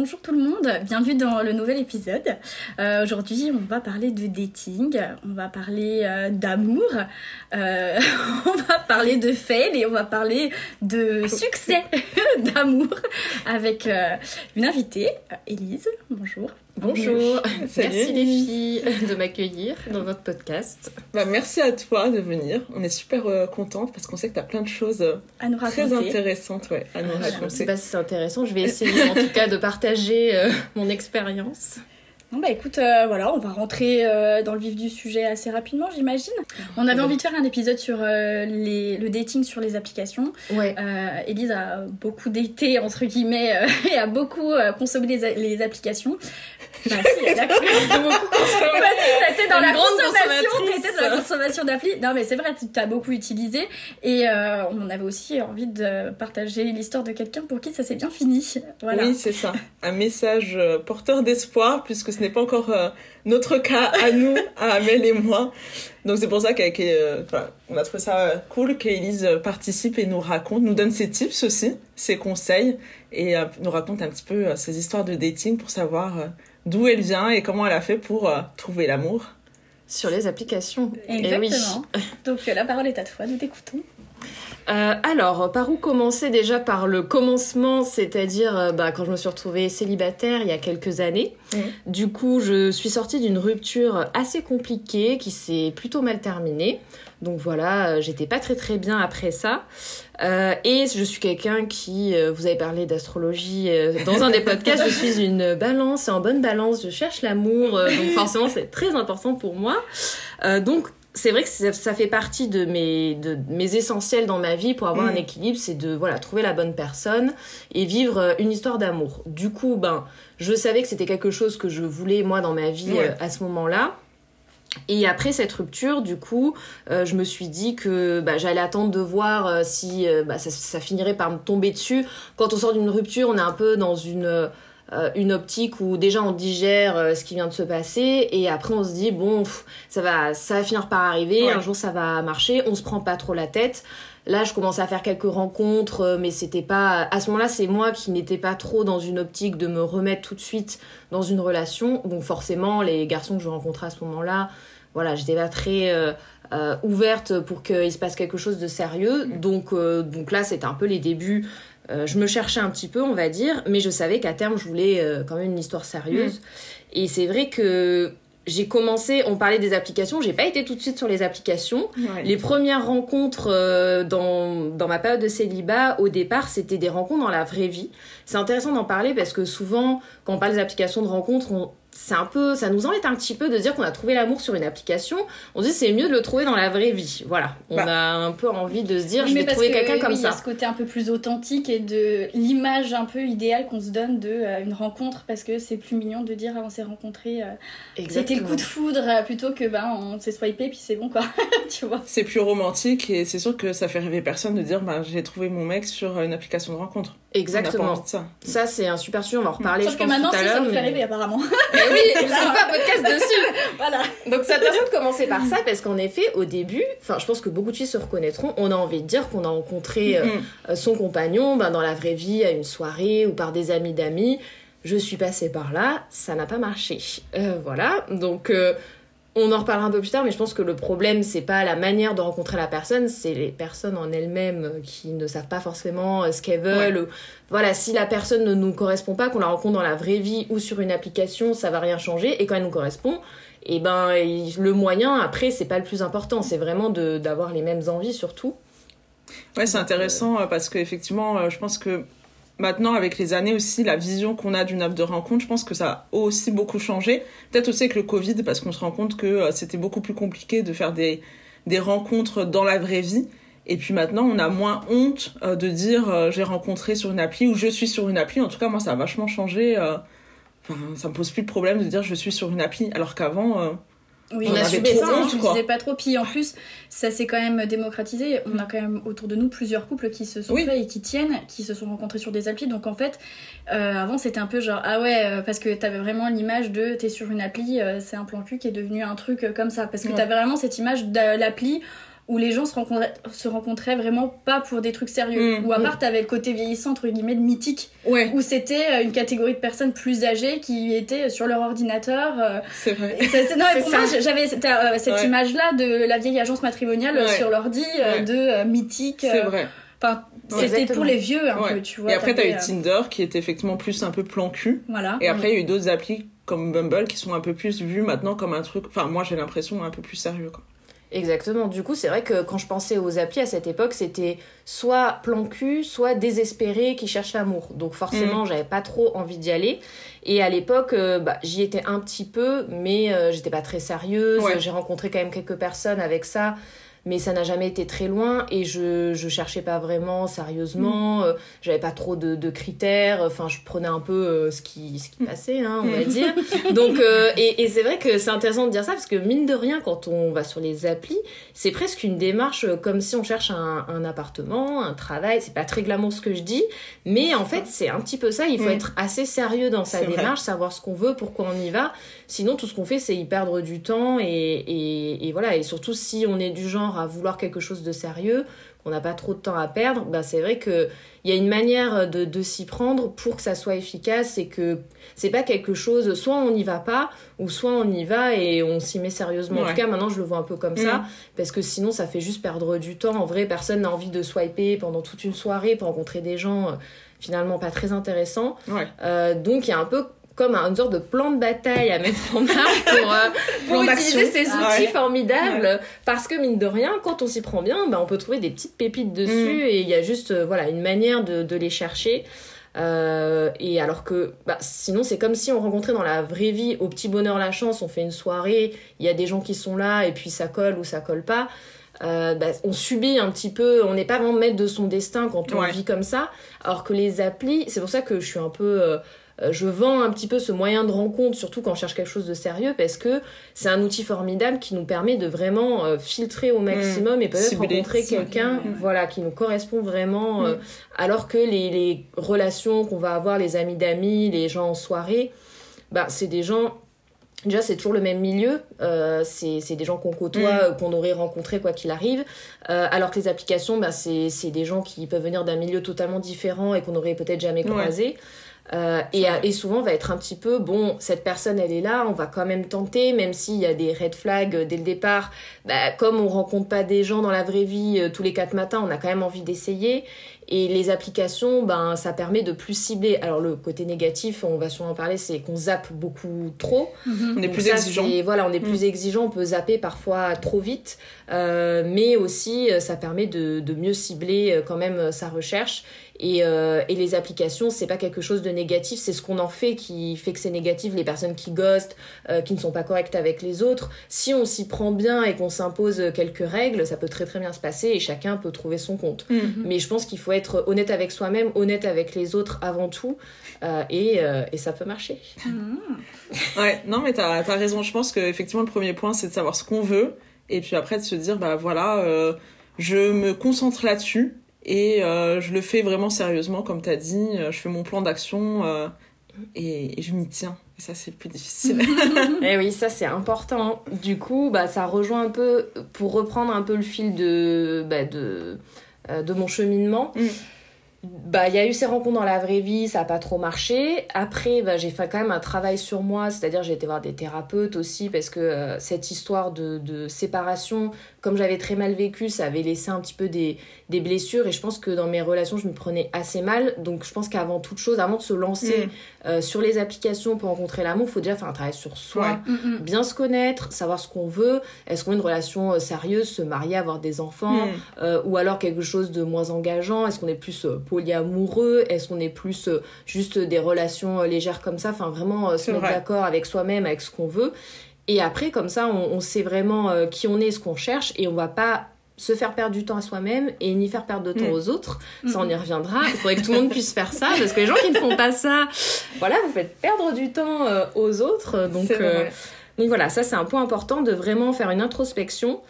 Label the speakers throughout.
Speaker 1: bonjour tout le monde, bienvenue dans le nouvel épisode. Euh, aujourd'hui, on va parler de dating, on va parler euh, d'amour, euh, on va parler de fail et on va parler de succès d'amour avec une invitée, Élise. Bonjour.
Speaker 2: Bonjour, merci les filles de m'accueillir dans votre podcast.
Speaker 3: Bah, merci à toi de venir. On est super euh, contente parce qu'on sait que tu as plein de choses euh, à nous très intéressantes ouais, à nous
Speaker 2: ah,
Speaker 3: raconter.
Speaker 2: Je sais pas si c'est intéressant, je vais essayer en tout cas de partager euh, mon expérience.
Speaker 1: Bon bah écoute, voilà, on va rentrer dans le vif du sujet assez rapidement, j'imagine. On avait envie de faire un épisode sur les, le dating sur les applications.
Speaker 2: Ouais.
Speaker 1: Elise a beaucoup daté entre guillemets et a beaucoup consommé les, les applications. Bah si, dans la consommation, t'étais dans la consommation d'appli. Non mais c'est vrai, tu t'as beaucoup utilisé et euh, on avait aussi envie de partager l'histoire de quelqu'un pour qui ça s'est bien fini. Voilà.
Speaker 3: Oui, c'est ça. Un message euh, porteur d'espoir puisque ce n'est pas encore euh, notre cas à nous, à Amel et moi. Donc c'est pour ça qu'avec, on a trouvé ça cool qu'Élise participe et nous raconte, nous donne ses tips aussi, ses conseils et nous raconte un petit peu ses histoires de dating pour savoir d'où elle vient et comment elle a fait pour euh, trouver l'amour.
Speaker 2: Sur les applications.
Speaker 1: Exactement. Donc la parole est à toi, nous t'écoutons.
Speaker 2: Euh, alors, par où commencer déjà Par le commencement, c'est-à-dire euh, bah, quand je me suis retrouvée célibataire il y a quelques années. Du coup, je suis sortie d'une rupture assez compliquée qui s'est plutôt mal terminée. Donc voilà, euh, j'étais pas très très bien après ça. Euh, et je suis quelqu'un qui, euh, vous avez parlé d'astrologie dans un des podcasts, je suis une balance, en bonne balance, je cherche l'amour, donc forcément c'est très important pour moi. donc c'est vrai que ça, fait partie de mes, de mes essentiels dans ma vie pour avoir un mm. équilibre, c'est de voilà trouver la bonne personne et vivre une histoire d'amour. Du coup, ben, je savais que c'était quelque chose que je voulais moi dans ma vie à ce moment-là. Et après cette rupture, du coup, euh, je me suis dit que bah, j'allais attendre de voir euh, si euh, bah, ça, ça, finirait par me tomber dessus. Quand on sort d'une rupture, on est un peu dans une, une optique où déjà on digère ce qui vient de se passer et après on se dit bon, ça va, ça va finir par arriver. Un jour ça va marcher. On se prend pas trop la tête. Là, je commençais à faire quelques rencontres, euh, mais c'était pas. À ce moment-là, c'est moi qui n'étais pas trop dans une optique de me remettre tout de suite dans une relation. Donc, forcément, les garçons que je rencontrais à ce moment-là, voilà, j'étais pas très euh, euh, ouverte pour qu'il se passe quelque chose de sérieux. Mm. Donc, donc là, c'était un peu les débuts. Je me cherchais un petit peu, on va dire, mais je savais qu'à terme, je voulais quand même une histoire sérieuse. Mm. Et c'est vrai que j'ai commencé, on parlait des applications, j'ai pas été tout de suite sur les applications. Les premières rencontres euh, dans, dans ma période de célibat, au départ, c'était des rencontres dans la vraie vie. C'est intéressant d'en parler parce que souvent, quand on parle des applications de rencontres, on, c'est un peu, ça nous embête un petit peu de dire qu'on a trouvé l'amour sur une application. On dit c'est mieux de le trouver dans la vraie vie. Voilà, on bah. a un peu envie de se dire je vais trouver quelqu'un comme ça.
Speaker 1: Il y a ce côté un peu plus authentique et de l'image un peu idéale qu'on se donne de euh, une rencontre parce que c'est plus mignon de dire ah, on s'est rencontrés, euh, c'était le coup de foudre euh, plutôt que ben on s'est swipé puis c'est bon quoi, tu vois.
Speaker 3: C'est plus romantique et c'est sûr que ça fait rêver personne de dire bah j'ai trouvé mon mec sur une application de rencontre.
Speaker 2: Exactement. Ça, ça c'est un super sujet, on va en reparler
Speaker 1: Sauf
Speaker 2: je
Speaker 1: que
Speaker 2: pense
Speaker 1: maintenant,
Speaker 2: tout à
Speaker 1: l'heure. ça nous fait rêver apparemment.
Speaker 2: Mais oui, on fait un podcast dessus. voilà. Donc c'est intéressant de commencer par ça parce qu'en effet, au début, enfin je pense que beaucoup de filles se reconnaîtront, on a envie de dire qu'on a rencontré euh, euh, son compagnon ben, dans la vraie vie, à une soirée ou par des amis d'amis. Je suis passée par là, ça n'a pas marché. Euh, voilà, donc on en reparlera un peu plus tard, mais je pense que le problème, c'est pas la manière de rencontrer la personne, c'est les personnes en elles-mêmes qui ne savent pas forcément euh, ce qu'elles veulent. Voilà, si la personne ne nous correspond pas, qu'on la rencontre dans la vraie vie ou sur une application, ça va rien changer. Et quand elle nous correspond, et eh ben le moyen après, c'est pas le plus important, c'est vraiment d'avoir les mêmes envies surtout.
Speaker 3: Ouais, c'est intéressant euh, parce qu'effectivement, euh, je pense que maintenant, avec les années aussi, la vision qu'on a d'une app de rencontre, je pense que ça a aussi beaucoup changé. Peut-être aussi avec le Covid, parce qu'on se rend compte que euh, c'était beaucoup plus compliqué de faire des, des rencontres dans la vraie vie. Et puis maintenant, on a moins honte euh, de dire euh, j'ai rencontré sur une appli ou je suis sur une appli. En tout cas, moi, ça a vachement changé. Ça me pose plus de problème de dire je suis sur une appli, alors qu'avant
Speaker 1: oui, on, a subi ça, on disait pas trop. Puis en plus, ça s'est quand même démocratisé. On a quand même autour de nous plusieurs couples qui se sont faits et qui tiennent, qui se sont rencontrés sur des applis. Donc en fait, euh, avant c'était un peu genre ah ouais, euh, parce que t'avais vraiment l'image de t'es sur une appli, euh, c'est un plan cul qui est devenu un truc comme ça. Parce que t'avais vraiment cette image de l'appli où les gens se rencontraient, se rencontraient vraiment pas pour des trucs sérieux.
Speaker 3: Mm.
Speaker 1: Ou à part, t'avais le côté vieillissant, entre guillemets, de mythique,
Speaker 3: Ouais,
Speaker 1: où c'était euh, une catégorie de personnes plus âgées qui étaient sur leur ordinateur. euh,
Speaker 3: c'est vrai.
Speaker 1: et ça- c'est- non, mais pour moi, j'avais cette, euh, cette
Speaker 3: Ouais.
Speaker 1: image-là de la vieille agence matrimoniale euh,
Speaker 3: Ouais.
Speaker 1: sur l'ordi, euh,
Speaker 3: Ouais.
Speaker 1: de euh, mythique.
Speaker 3: C'est
Speaker 1: euh,
Speaker 3: vrai.
Speaker 1: Enfin, c'était pour les vieux un
Speaker 3: Ouais.
Speaker 1: peu, tu vois.
Speaker 3: Et après, t'as eu
Speaker 1: euh,
Speaker 3: Tinder qui était effectivement plus un peu plan cul.
Speaker 1: Voilà.
Speaker 3: Et après, il y a eu d'autres applis comme Bumble qui sont un peu plus vus maintenant comme un truc. Enfin, moi, j'ai l'impression un peu plus sérieux. Quoi.
Speaker 2: Exactement. Du coup, c'est vrai que quand je pensais aux applis à cette époque, c'était soit plan cul, soit désespéré qui cherche l'amour. Donc forcément, j'avais pas trop envie d'y aller. Et à l'époque, euh, bah, j'y étais un petit peu, mais euh, j'étais pas très sérieuse.
Speaker 3: Ouais.
Speaker 2: J'ai rencontré quand même quelques personnes avec ça. Mais ça n'a jamais été très loin et je, je cherchais pas vraiment sérieusement, euh, j'avais pas trop de, de critères, enfin je prenais un peu euh, ce, qui, ce qui passait, hein, on va dire. Donc, euh, et, et c'est vrai que c'est intéressant de dire ça parce que mine de rien, quand on va sur les applis, c'est presque une démarche comme si on cherche un, un appartement, un travail. C'est pas très glamour ce que je dis, mais en fait, c'est un petit peu ça. Il faut
Speaker 3: Mm.
Speaker 2: être assez sérieux dans sa
Speaker 3: vrai.
Speaker 2: démarche, savoir ce qu'on veut, pourquoi on y va. Sinon, tout ce qu'on fait, c'est y perdre du temps et, et, et voilà. Et surtout, si on est du genre à vouloir quelque chose de sérieux, qu'on n'a pas trop de temps à perdre, bah c'est vrai que il y a une manière de, de s'y prendre pour que ça soit efficace et que c'est pas quelque chose, soit on n'y va pas, ou soit on y va et on s'y met sérieusement. En tout cas, maintenant, je le vois un peu comme
Speaker 3: Mm.
Speaker 2: ça, parce que sinon, ça fait juste perdre du temps. En vrai, personne n'a envie de swiper pendant toute une soirée pour rencontrer des gens euh, finalement pas très intéressants.
Speaker 3: Ouais.
Speaker 2: Euh, donc, il y a un peu comme une sorte de plan de bataille à mettre en marche pour, euh, pour utiliser ces
Speaker 3: Ah
Speaker 2: outils
Speaker 3: ouais.
Speaker 2: formidables parce que mine de rien quand on s'y prend bien bah, on peut trouver des petites pépites dessus
Speaker 3: Mm.
Speaker 2: et il y a juste euh, voilà une manière de, de les chercher Euh, et alors que bah, sinon c'est comme si on rencontrait dans la vraie vie au petit bonheur la chance on fait une soirée il y a des gens qui sont là et puis ça colle ou ça colle pas euh, bah, on subit un petit peu, on n'est pas vraiment maître de son destin quand on
Speaker 3: Ouais.
Speaker 2: vit comme ça. Alors que les applis, c'est pour ça que je suis un peu. euh, je vends un petit peu ce moyen de rencontre, surtout quand on cherche quelque chose de sérieux, parce que c'est un outil formidable qui nous permet de vraiment euh, filtrer au maximum et peut-être rencontrer quelqu'un
Speaker 1: ouais.
Speaker 2: voilà, qui nous correspond vraiment. euh,
Speaker 3: Mm.
Speaker 2: alors que les, les relations qu'on va avoir, les amis d'amis, les gens en soirée, bah, c'est des gens Déjà, c'est toujours le même milieu. Euh, c'est c'est des gens qu'on côtoie, euh, qu'on aurait rencontrés quoi qu'il arrive. Euh, alors que les applications, bah, c'est c'est des gens qui peuvent venir d'un milieu totalement différent et qu'on aurait peut-être jamais
Speaker 3: Ouais.
Speaker 2: Euh, et,
Speaker 3: vrai.
Speaker 2: et souvent, on va être un petit peu, bon, cette personne, elle est là, on va quand même tenter, même s'il y a des red flags euh, dès le départ. Bah, comme on rencontre pas des gens dans la vraie vie euh, tous les quatre matins, on a quand même envie d'essayer. Et les applications, ben, ça permet de plus cibler. Alors, le côté négatif, on va sûrement en parler, c'est qu'on zappe beaucoup trop.
Speaker 1: Mhm.
Speaker 3: On est plus
Speaker 2: ça,
Speaker 3: exigeant.
Speaker 2: c'est- Voilà, on est
Speaker 3: Mm.
Speaker 2: plus exigeant, on peut zapper parfois trop vite, euh, mais aussi euh, ça permet de, de mieux cibler euh, quand même euh, sa recherche. Et, euh, et les applications, c'est pas quelque chose de négatif, c'est ce qu'on en fait qui fait que c'est négatif. Les personnes qui ghostent, euh, qui ne sont pas correctes avec les autres. Si on s'y prend bien et qu'on s'impose quelques règles, ça peut très très bien se passer et chacun peut trouver son compte.
Speaker 3: Mhm.
Speaker 2: Mais je pense qu'il faut être honnête avec soi-même, honnête avec les autres avant tout, euh, et, et ça peut marcher.
Speaker 3: Ouais, non, mais t'as as raison. Je pense qu'effectivement, le premier point, c'est de savoir ce qu'on veut. Et puis après, de se dire, bah voilà, je me concentre là-dessus. Et euh, je le fais vraiment sérieusement, comme t'as dit. Euh, Je fais mon plan d'action euh, et, et je m'y tiens. Et ça, c'est le plus difficile.
Speaker 2: Eh oui, ça c'est important. Du coup, bah, ça rejoint un peu, pour reprendre un peu le fil de, bah, de, euh, de mon cheminement.
Speaker 3: Mm.
Speaker 2: Bah, il y a eu ces rencontres dans la vraie vie, ça n'a pas trop marché. Après, bah, j'ai fait quand même un travail sur moi, c'est-à-dire j'ai été voir des thérapeutes aussi, parce que euh, cette histoire de, de séparation, comme j'avais très mal vécu, ça avait laissé un petit peu des, des blessures, et je pense que dans mes relations, je me prenais assez mal. Donc je pense qu'avant toute chose, avant de se lancer
Speaker 3: Mm.
Speaker 2: euh, sur les applications pour rencontrer l'amour, il faut déjà faire un travail sur soi
Speaker 3: Ouais.
Speaker 1: Mhm.
Speaker 2: bien se connaître, savoir ce qu'on veut, est-ce qu'on a une relation euh, sérieuse, se marier, avoir des enfants,
Speaker 3: Mm.
Speaker 2: euh, ou alors quelque chose de moins engageant, est-ce qu'on est plus polyamoureux, est-ce qu'on est plus euh, juste des relations euh, légères comme ça, enfin vraiment euh, se mettre
Speaker 3: vrai.
Speaker 2: d'accord avec soi-même, avec ce qu'on veut. Et après, comme ça, on, on sait vraiment qui on est, ce qu'on cherche, et on va pas se faire perdre du temps à soi-même et ni faire perdre de temps
Speaker 3: Mm.
Speaker 2: aux autres. Ça, on y reviendra. Il faudrait que tout le monde puisse faire ça, parce que les gens qui ne font pas ça, voilà, vous faites perdre du temps euh, aux autres. Donc, euh, donc voilà, ça c'est un point important de vraiment faire une introspection.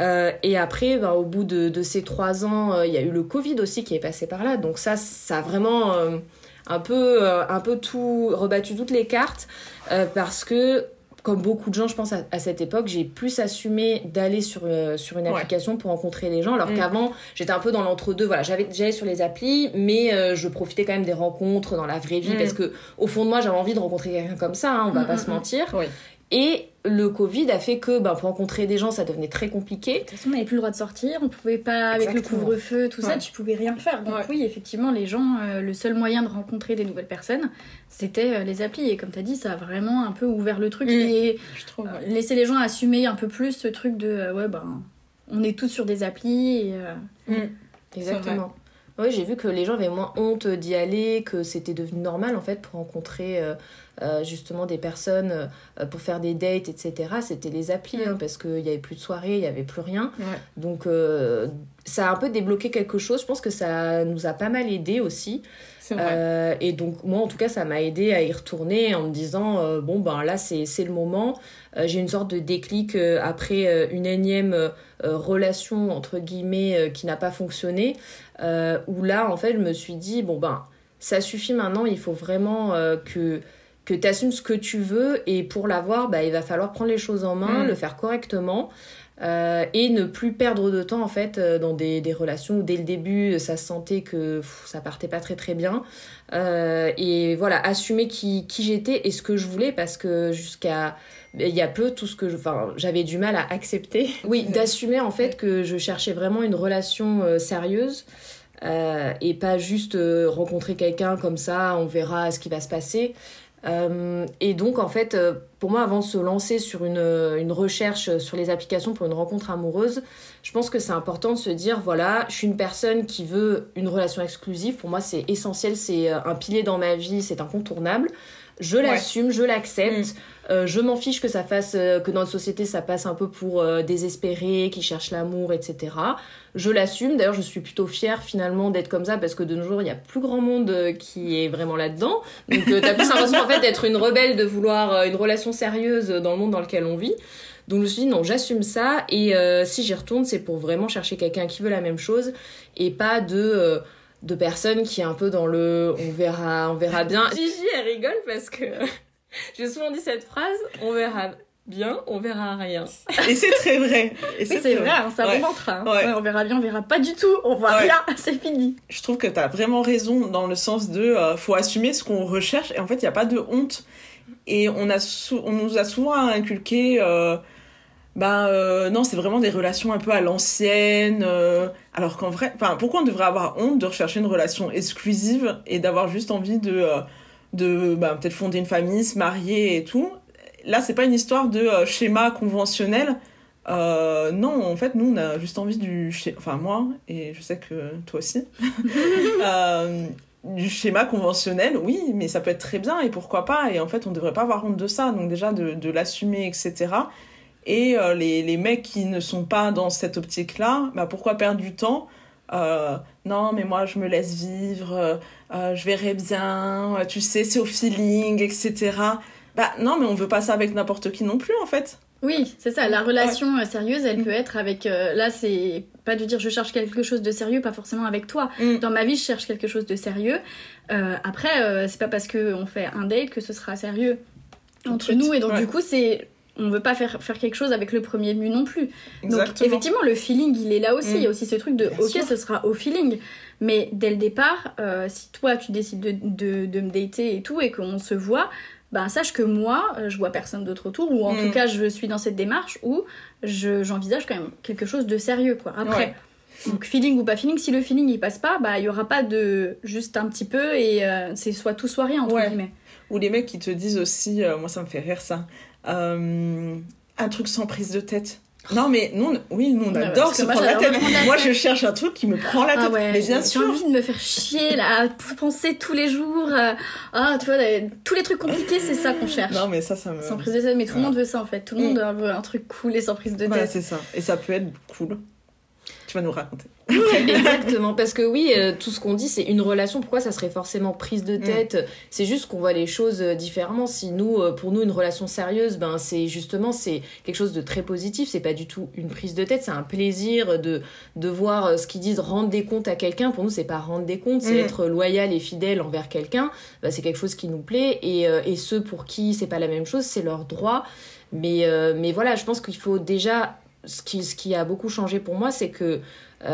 Speaker 2: Euh, et après, ben, au bout de, de ces trois ans, euh, il y a eu le Covid aussi qui est passé par là. Donc ça, ça a vraiment euh, un, peu, un peu tout rebattu toutes les cartes. parce que comme beaucoup de gens, je pense, à, cette époque, j'ai plus assumé d'aller sur, euh, sur une application pour rencontrer des gens, alors mm. qu'avant, j'étais un peu dans l'entre-deux. Voilà, j'avais j'allais sur les applis, mais euh, je profitais quand même des rencontres dans la vraie vie, mm. parce que au fond de moi, j'avais envie de rencontrer quelqu'un comme ça, hein, on va mm, pas se mentir. Et le Covid a fait que ben, pour rencontrer des gens, ça devenait très compliqué.
Speaker 1: De toute façon, on n'avait plus le droit de sortir, on pouvait pas, avec le couvre-feu, tout ça, tu pouvais rien faire. Donc oui, effectivement, les gens, euh, le seul moyen de rencontrer des nouvelles personnes, c'était euh, les applis. Et comme tu as dit, ça a vraiment un peu ouvert le truc et trouve, euh, laisser les gens assumer un peu plus ce truc de, ouais, ben, on est tous sur des applis. Et,
Speaker 2: mm. Exactement. Oui, j'ai vu que les gens avaient moins honte d'y aller, que c'était devenu normal en fait pour rencontrer euh, justement des personnes euh, pour faire des dates, etc. C'était les applis, hein, parce qu'il n'y avait plus de soirée, il n'y avait plus rien. Donc euh, ça a un peu débloqué quelque chose. Je pense que ça nous a pas mal aidé aussi. et donc moi en tout cas ça m'a aidé à y retourner en me disant bon ben là c'est le moment. J'ai une sorte de déclic après une énième relation entre guillemets qui n'a pas fonctionné. où là en fait je me suis dit bon ben ça suffit maintenant, il faut vraiment que que tu assumes ce que tu veux et pour l'avoir, bah, il va falloir prendre les choses en main, mm. le faire correctement euh, et ne plus perdre de temps en fait euh, dans des, des, relations où dès le début ça se sentait que ça partait pas très très bien euh, et voilà assumer qui, qui j'étais et ce que je voulais parce que jusqu'à il y a peu tout ce que je, enfin j'avais du mal à accepter. Oui d'assumer en fait que je cherchais vraiment une relation euh, sérieuse euh, et pas juste rencontrer quelqu'un comme ça on verra ce qui va se passer euh, et donc, en fait, euh, pour moi, avant de se lancer sur une, une, recherche sur les applications pour une rencontre amoureuse, je pense que c'est important de se dire, voilà, je suis une personne qui veut une relation exclusive. Pour moi, c'est essentiel, c'est euh, un pilier dans ma vie, c'est incontournable. Je l'assume, je l'accepte. Mm. Euh, je m'en fiche que ça fasse, euh, que dans notre société ça passe un peu pour euh, désespéré, qui cherche l'amour, etc. Je l'assume. D'ailleurs, je suis plutôt fière finalement d'être comme ça parce que de nos jours il y a plus grand monde qui est vraiment là-dedans. Donc t'as plus l'impression en fait d'être une rebelle, de vouloir une relation sérieuse dans le monde dans lequel on vit. Donc je me suis dit non, j'assume ça et si j'y retourne, c'est pour vraiment chercher quelqu'un qui veut la même chose et pas de de personnes qui est un peu dans le on verra on verra bien. Gigi elle rigole parce que j'ai souvent dit cette phrase, on verra bien, on verra rien.
Speaker 3: Et c'est très vrai.
Speaker 1: Et c'est vrai, hein, ça remonte. Hein. on verra bien, on verra pas du tout, on voit rien, c'est fini.
Speaker 3: Je trouve que tu as vraiment raison dans le sens de euh, faut assumer ce qu'on recherche et en fait, il n'y a pas de honte. Et on, a on nous a souvent inculqué euh, ben euh, non, c'est vraiment des relations un peu à l'ancienne. Alors qu'en vrai, pourquoi on devrait avoir honte de rechercher une relation exclusive et d'avoir juste envie de de bah, peut-être fonder une famille, se marier et tout? Là, c'est pas une histoire de euh, schéma conventionnel. Euh, non, en fait, nous, on a juste envie du... Enfin, moi, et je sais que toi aussi. euh, du schéma conventionnel, oui, mais ça peut être très bien, et pourquoi pas. Et en fait, on devrait pas avoir honte de ça. Donc déjà, de l'assumer, etc. Et euh, les, les mecs qui ne sont pas dans cette optique-là, bah, pourquoi perdre du temps euh, non, mais moi, je me laisse vivre, euh, euh, je verrai bien, tu sais, c'est au feeling, etc. Bah non, mais on veut pas ça avec n'importe qui non plus, en fait.
Speaker 1: Oui, c'est ça. La relation sérieuse, elle peut être avec. là, c'est pas de dire je cherche quelque chose de sérieux, pas forcément avec toi. Mm. Dans ma vie, je cherche quelque chose de sérieux. après, c'est pas parce qu'on fait un date que ce sera sérieux entre nous. Et donc, du coup, c'est on veut pas faire, faire quelque chose avec le premier but non plus. Donc effectivement, le feeling, il est là aussi. Il y a mm. aussi ce truc de, ok, ce sera au feeling. Mais dès le départ, euh, si toi, tu décides de, de, de, me dater et tout, et qu'on se voit, ben sache que moi, euh, je vois personne d'autre autour, ou en mm. tout cas, je suis dans cette démarche où j'envisage quand même quelque chose de sérieux, quoi. Après... Donc feeling ou pas feeling, si le feeling il passe pas, bah il y aura pas de juste un petit peu et euh, c'est soit tout soit rien entre guillemets.
Speaker 3: Ou les mecs qui te disent aussi, moi ça me fait rire ça, un truc sans prise de tête. Non mais nous, oui, nous on adore se prendre la tête. Moi je cherche un truc qui me prend la ah tête. mais bien sûr.
Speaker 1: J'ai envie de me faire chier là, penser tous les jours. Euh, ah tu vois, tous les trucs compliqués c'est ça qu'on cherche.
Speaker 3: Non mais ça ça me.
Speaker 1: Sans prise de tête, mais tout le monde veut ça en fait. Tout le monde mm. veut un truc cool et sans prise de tête.
Speaker 3: c'est ça. Et ça peut être cool. tu vas nous raconter.
Speaker 2: Exactement, parce que oui, euh, tout ce qu'on dit, c'est une relation. Pourquoi ça serait forcément prise de tête? C'est juste qu'on voit les choses euh, différemment. Si nous, euh, pour nous, une relation sérieuse, ben c'est justement c'est quelque chose de très positif. C'est pas du tout une prise de tête. C'est un plaisir de de voir ce qu'ils disent rendre des comptes à quelqu'un. Pour nous, c'est pas rendre des comptes, c'est mm. être loyal et fidèle envers quelqu'un. Ben, c'est quelque chose qui nous plaît. Et, et ceux pour qui c'est pas la même chose, c'est leur droit. Mais mais voilà, je pense qu'il faut déjà ce qui, ce qui a beaucoup changé pour moi, c'est que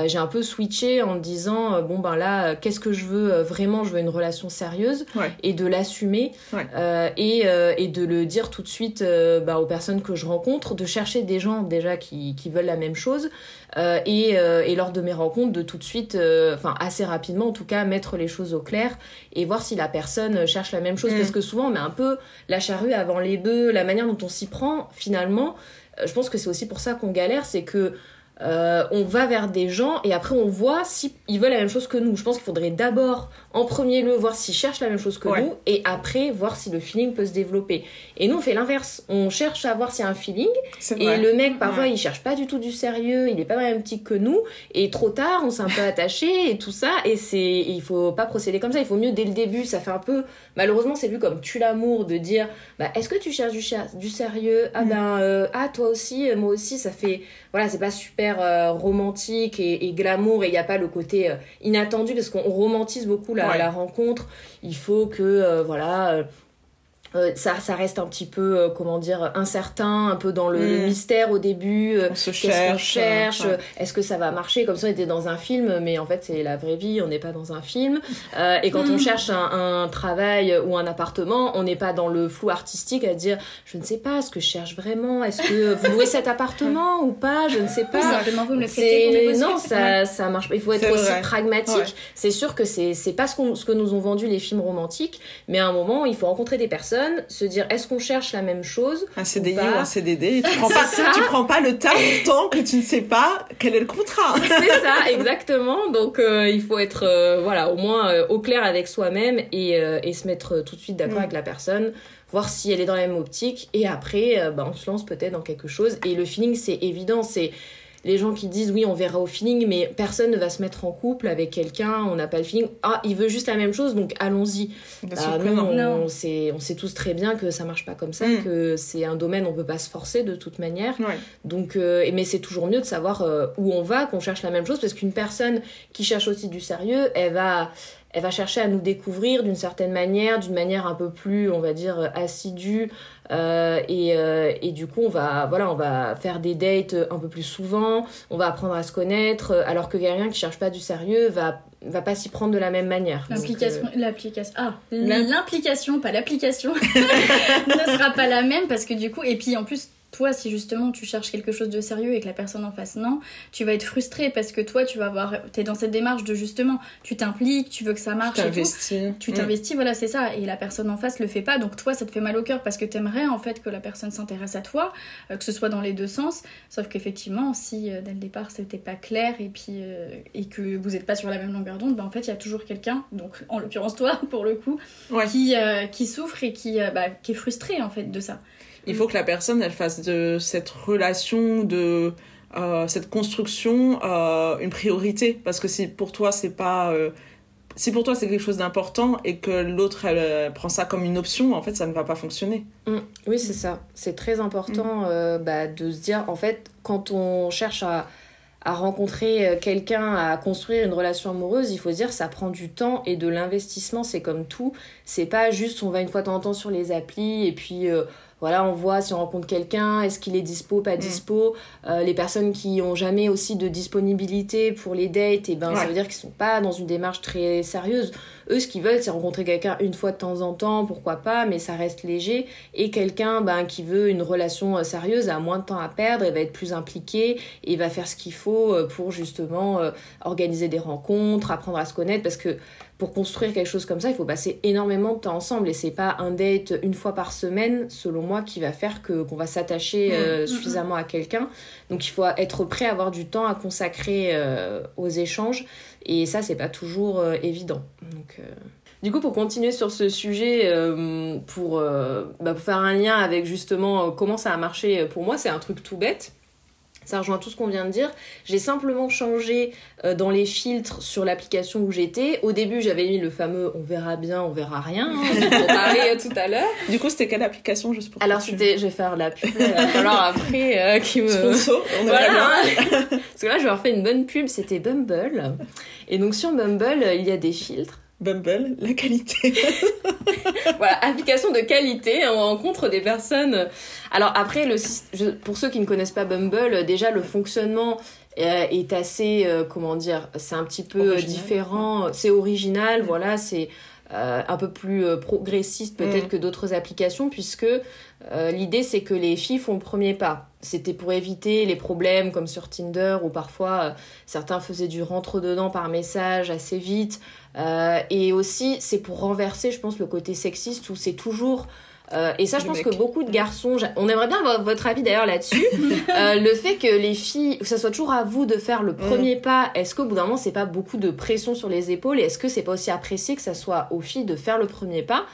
Speaker 2: j'ai un peu switché en disant euh, bon ben là qu'est-ce que je veux euh, vraiment je veux une relation sérieuse et de l'assumer et, et de le dire tout de suite bah, aux personnes que je rencontre de chercher des gens déjà qui, qui veulent la même chose et, et lors de mes rencontres de tout de suite enfin assez rapidement en tout cas mettre les choses au clair et voir si la personne cherche la même chose. Mm. parce que souvent on met un peu la charrue avant les bœufs la manière dont on s'y prend finalement je pense que c'est aussi pour ça qu'on galère c'est que euh, on va vers des gens et après on voit s'ils veulent la même chose que nous. Je pense qu'il faudrait d'abord, en premier lieu, voir s'ils cherchent la même chose que nous et après voir si le feeling peut se développer. Et nous, on fait l'inverse. On cherche à voir s'il y a un feeling. Et le mec, parfois, il cherche pas du tout du sérieux, il est pas dans la même que nous. Et trop tard, on s'est un peu attaché et tout ça. Et c'est, il faut pas procéder comme ça. Il faut mieux dès le début. Ça fait un peu, malheureusement, c'est vu comme tu l'amour de dire, bah, est-ce que tu cherches du, du sérieux? Ah mm. ben, euh, ah, toi aussi, moi aussi, ça fait, voilà, c'est pas super euh, romantique et, glamour et il n'y a pas le côté euh, inattendu parce qu'on romantise beaucoup la, la, rencontre. Il faut que, euh, voilà euh, ça, ça reste un petit peu, euh, comment dire, incertain, un peu dans le, hmm. mystère au début.
Speaker 3: Euh, on se cherche.
Speaker 2: cherche Est-ce que ça va marcher Comme ça, on était dans un film, mais en fait, c'est la vraie vie, on n'est pas dans un film. et quand on hmm. cherche un, un, travail ou un appartement, on n'est pas dans le flou artistique à dire, je ne sais pas, ce que je cherche vraiment Est-ce que vous louez cet appartement ou pas Je ne sais pas.
Speaker 1: Simplement, vous me le
Speaker 2: Non, ça, ça marche pas. Il faut être aussi pragmatique. C'est sûr que c'est pas ce, ce que nous ont vendu les films romantiques, mais à un moment, il faut rencontrer des personnes se dire est-ce qu'on cherche la même chose
Speaker 3: Un CDI ou, un CDD, tu prends pas, tu prends pas le temps tant que tu ne sais pas quel est le contrat.
Speaker 2: C'est ça, exactement. Donc euh, il faut être euh, voilà au moins euh, au clair avec soi-même et, et, se mettre tout de suite d'accord mm. avec la personne voir si elle est dans la même optique et après bah, on se lance peut-être dans quelque chose et le feeling c'est évident c'est les gens qui disent oui, on verra au feeling, mais personne ne va se mettre en couple avec quelqu'un, on n'a pas le feeling. Ah, il veut juste la même chose, donc allons-y. Bah, On, sait, on sait tous très bien que ça marche pas comme ça, mm. que c'est un domaine on peut pas se forcer de toute manière. Donc, euh, mais c'est toujours mieux de savoir euh, où on va, qu'on cherche la même chose, parce qu'une personne qui cherche aussi du sérieux, elle va elle va chercher à nous découvrir d'une certaine manière, d'une manière un peu plus, on va dire, assidue. Euh, et, euh, et, du coup, on va, voilà, on va faire des dates un peu plus souvent, on va apprendre à se connaître, alors que quelqu'un qui cherche pas du sérieux va va pas s'y prendre de la même manière.
Speaker 1: L'implication, euh, l'application, ah, l'implication, pas l'application, ne sera pas la même parce que du coup, et puis en plus, toi, si justement tu cherches quelque chose de sérieux et que la personne en face non, tu vas être frustré parce que toi, tu vas avoir, t'es dans cette démarche de justement, tu t'impliques, tu veux que ça marche, tu
Speaker 3: t'investis,
Speaker 1: tu t'investis, voilà, c'est ça, et la personne en face le fait pas, donc toi, ça te fait mal au cœur parce que t'aimerais en fait que la personne s'intéresse à toi, euh, que ce soit dans les deux sens, sauf qu'effectivement, si euh, dès le départ c'était pas clair et puis euh, et que vous êtes pas sur la même longueur d'onde, ben en fait il y a toujours quelqu'un, donc en l'occurrence toi pour le coup, qui qui souffre et qui bah, qui est frustré en fait de ça.
Speaker 3: Il faut que la personne, elle fasse de cette relation, de euh, cette construction, euh, une priorité. Parce que si pour toi, c'est pas. Euh, si pour toi c'est quelque chose d'important et que l'autre elle, prend ça comme une option, en fait ça ne va pas fonctionner.
Speaker 2: Mmh. Oui, c'est ça. C'est très important mmh. bah, de se dire, en fait, quand on cherche à, à rencontrer quelqu'un, à construire une relation amoureuse, il faut se dire ça prend du temps et de l'investissement, c'est comme tout. C'est pas juste on va une fois de temps en temps sur les applis et puis voilà, on voit si on rencontre quelqu'un, est-ce qu'il est dispo, pas mm. dispo. Euh, les personnes qui ont jamais aussi de disponibilité pour les dates, et eh ben ça veut dire qu'ils sont pas dans une démarche très sérieuse. Eux, ce qu'ils veulent, c'est rencontrer quelqu'un une fois de temps en temps, pourquoi pas, mais ça reste léger. Et quelqu'un ben, qui veut une relation euh, sérieuse a moins de temps à perdre, et va être plus impliqué, et va faire ce qu'il faut euh, pour justement organiser des rencontres, apprendre à se connaître, parce que pour construire quelque chose comme ça, il faut passer énormément de temps ensemble et c'est pas un date une fois par semaine, selon moi, qui va faire que qu'on va s'attacher euh, mm. suffisamment à quelqu'un. Donc il faut être prêt à avoir du temps à consacrer euh, aux échanges et ça c'est pas toujours euh, évident. Donc du coup, pour continuer sur ce sujet, pour, bah, pour faire un lien avec justement comment ça a marché pour moi, c'est un truc tout bête ça rejoint tout ce qu'on vient de dire. J'ai simplement changé euh, dans les filtres sur l'application où j'étais. Au début, j'avais mis le fameux on verra bien, on verra rien. Hein, parlé tout à l'heure.
Speaker 3: Du coup, c'était quelle application juste pour
Speaker 2: Alors, c'était, je vais faire la pub. Il va falloir après euh, qui me.
Speaker 3: Sponsor, on voilà.
Speaker 2: Bien. Parce que là, je vais refaire une bonne pub. C'était Bumble. Et donc, sur Bumble, il y a des filtres.
Speaker 3: Bumble, la qualité.
Speaker 2: voilà, application de qualité, on rencontre des personnes. Alors après, le, pour ceux qui ne connaissent pas Bumble, déjà le fonctionnement euh, est assez, euh, comment dire, c'est un petit peu
Speaker 3: Original.
Speaker 2: différent, c'est original, voilà, c'est euh, un peu plus euh, progressiste peut-être
Speaker 3: Mm.
Speaker 2: que d'autres applications, puisque euh, l'idée c'est que les filles font le premier pas. C'était pour éviter les problèmes comme sur Tinder où parfois euh, certains faisaient du rentre-dedans par message assez vite. Euh, et aussi c'est pour renverser, je pense, le côté sexiste où c'est toujours... euh, et ça, je pense
Speaker 3: mec.
Speaker 2: que beaucoup de garçons, on aimerait bien avoir votre avis d'ailleurs là-dessus. Euh, le fait que les filles, que ça soit toujours à vous de faire le premier pas, est-ce qu'au bout d'un moment, c'est pas beaucoup de pression sur les épaules? Et est-ce que c'est pas aussi apprécié que ça soit aux filles de faire le premier pas?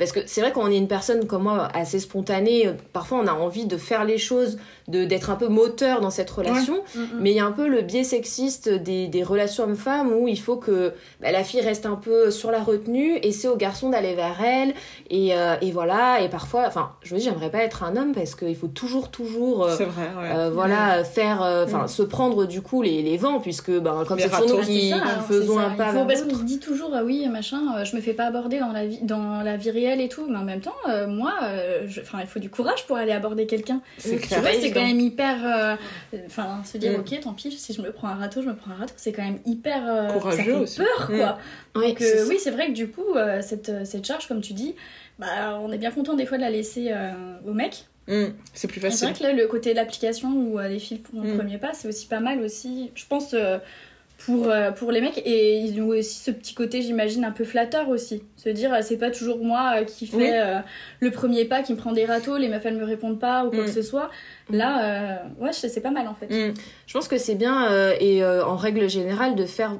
Speaker 2: Parce que c'est vrai qu'on est une personne comme moi assez spontanée, euh, parfois on a envie de faire les choses, d'être un peu moteur dans cette relation,
Speaker 1: Mm, mm.
Speaker 2: mais il y a un peu le biais sexiste des, des relations hommes-femmes où il faut que bah, la fille reste un peu sur la retenue et c'est au garçon d'aller vers elle. Et, euh, et voilà. Et parfois, enfin je me dis j'aimerais pas être un homme parce qu'il faut toujours toujours euh,
Speaker 3: C'est vrai, ouais.
Speaker 2: euh, voilà faire euh, enfin
Speaker 3: Mm.
Speaker 2: se prendre du coup les, les vents puisque ben comme c'est toujours qui,
Speaker 1: alors,
Speaker 2: faisons un pas
Speaker 1: faut, parce qu'on se dit toujours ah oui machin euh, je me fais pas aborder dans la vie dans la vie réelle et tout. Mais en même temps euh, moi euh, je- enfin il faut du courage pour aller aborder quelqu'un.
Speaker 3: C'est
Speaker 1: tu vois. Quand même hyper euh, enfin se dire
Speaker 3: Mm.
Speaker 1: ok tant pis si je me prends un râteau je me prends un râteau c'est quand même hyper euh,
Speaker 3: Courageux
Speaker 1: ça fait
Speaker 3: aussi.
Speaker 1: peur
Speaker 3: Mm.
Speaker 1: quoi
Speaker 2: Oui,
Speaker 1: donc
Speaker 2: c'est
Speaker 1: euh, oui c'est vrai que du coup euh, cette, cette charge comme tu dis bah on est bien content des fois de la laisser euh, au mec
Speaker 3: Mm, C'est plus
Speaker 1: c'est
Speaker 3: facile.
Speaker 1: vrai que là, le côté de l'application où euh, les filles font le premier pas, c'est aussi pas mal aussi, je pense, euh, pour, euh, pour les mecs. Et ils ont aussi ce petit côté, j'imagine, un peu flatteur aussi. Se dire, euh, c'est pas toujours moi euh, qui fais
Speaker 3: Oui.
Speaker 1: euh, le premier pas, qui me prend des râteaux, les meufs elles me répondent pas ou quoi
Speaker 3: Mm.
Speaker 1: que ce soit. Là, euh, ouais, c'est pas mal en fait.
Speaker 3: Mm.
Speaker 2: Je pense que c'est bien, euh, et euh, en règle générale, de faire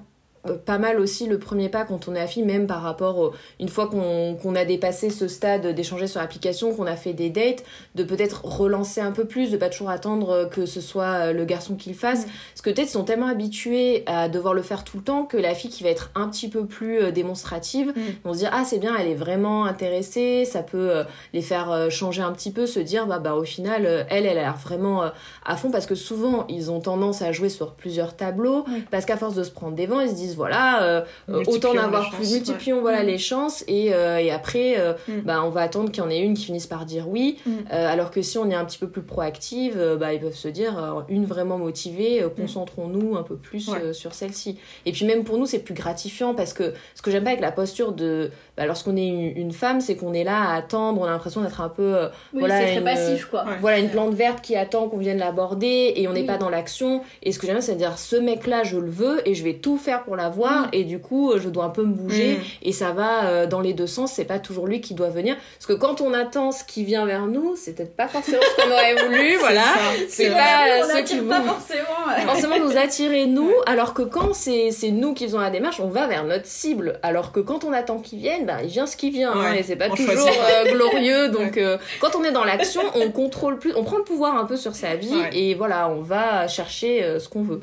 Speaker 2: pas mal aussi le premier pas quand on est à fille, même par rapport au- une fois qu'on a dépassé ce stade d'échanger sur l'application, qu'on a fait des dates, de peut-être relancer un peu plus, de pas toujours attendre euh, que ce soit euh, le garçon qui le fasse.
Speaker 1: Mm.
Speaker 2: Parce que peut-être ils sont tellement habitués à devoir le faire tout le temps que la fille qui va être un petit peu plus euh, démonstrative,
Speaker 3: Mm.
Speaker 2: vont se dire ah c'est bien, elle est vraiment intéressée, ça peut euh, les faire euh, changer un petit peu, se dire bah bah au final euh, elle elle a l'air vraiment euh, à fond parce que souvent ils ont tendance à jouer sur plusieurs tableaux
Speaker 1: Oui.
Speaker 2: parce qu'à force de se prendre des vents ils se disent voilà euh, euh, autant en
Speaker 3: les
Speaker 2: avoir
Speaker 3: chances,
Speaker 2: plus
Speaker 3: ouais.
Speaker 2: multiplions voilà
Speaker 1: Mm.
Speaker 2: les chances et, euh, et après euh,
Speaker 3: Mm.
Speaker 2: bah on va attendre qu'il y en ait une qui finisse par dire oui
Speaker 1: Mm.
Speaker 2: Alors que si on est un petit peu plus proactive bah ils peuvent se dire une vraiment motivée concentrons-nous un peu plus
Speaker 3: Ouais.
Speaker 2: sur celle-ci et puis même pour nous c'est plus gratifiant parce que ce que j'aime pas avec la posture de bah, lorsqu'on est une, une femme c'est qu'on est là à attendre on a l'impression d'être un peu euh,
Speaker 1: Oui,
Speaker 2: Voilà,
Speaker 1: c'est très
Speaker 2: une-
Speaker 1: passif quoi.
Speaker 3: Ouais.
Speaker 2: voilà une plante verte qui attend qu'on vienne l'aborder et on n'est
Speaker 1: Oui.
Speaker 2: pas dans l'action et ce que j'aime bien, c'est de dire ce mec là je le veux et je vais tout faire pour l'avoir
Speaker 1: Mm.
Speaker 2: et du coup euh, je dois un peu me bouger
Speaker 3: Mm.
Speaker 2: et ça va euh, dans les deux sens c'est pas toujours lui qui doit venir parce que quand on attend ce qui vient vers nous c'est peut-être pas forcément ce qu'on aurait voulu voilà c'est pas ceux qui
Speaker 1: attire
Speaker 2: vous
Speaker 1: forcément. ouais.
Speaker 2: forcément nous attirer nous alors que quand c'est c'est nous qui faisons la démarche on va vers notre cible alors que quand on attend qu'il vienne bah il vient ce qui vient hein,
Speaker 3: Ouais,
Speaker 2: et c'est pas toujours euh, glorieux donc euh, quand on est dans l'action on contrôle plus on prend le pouvoir un peu sur sa vie
Speaker 3: Ouais.
Speaker 2: et voilà on va chercher euh, ce qu'on veut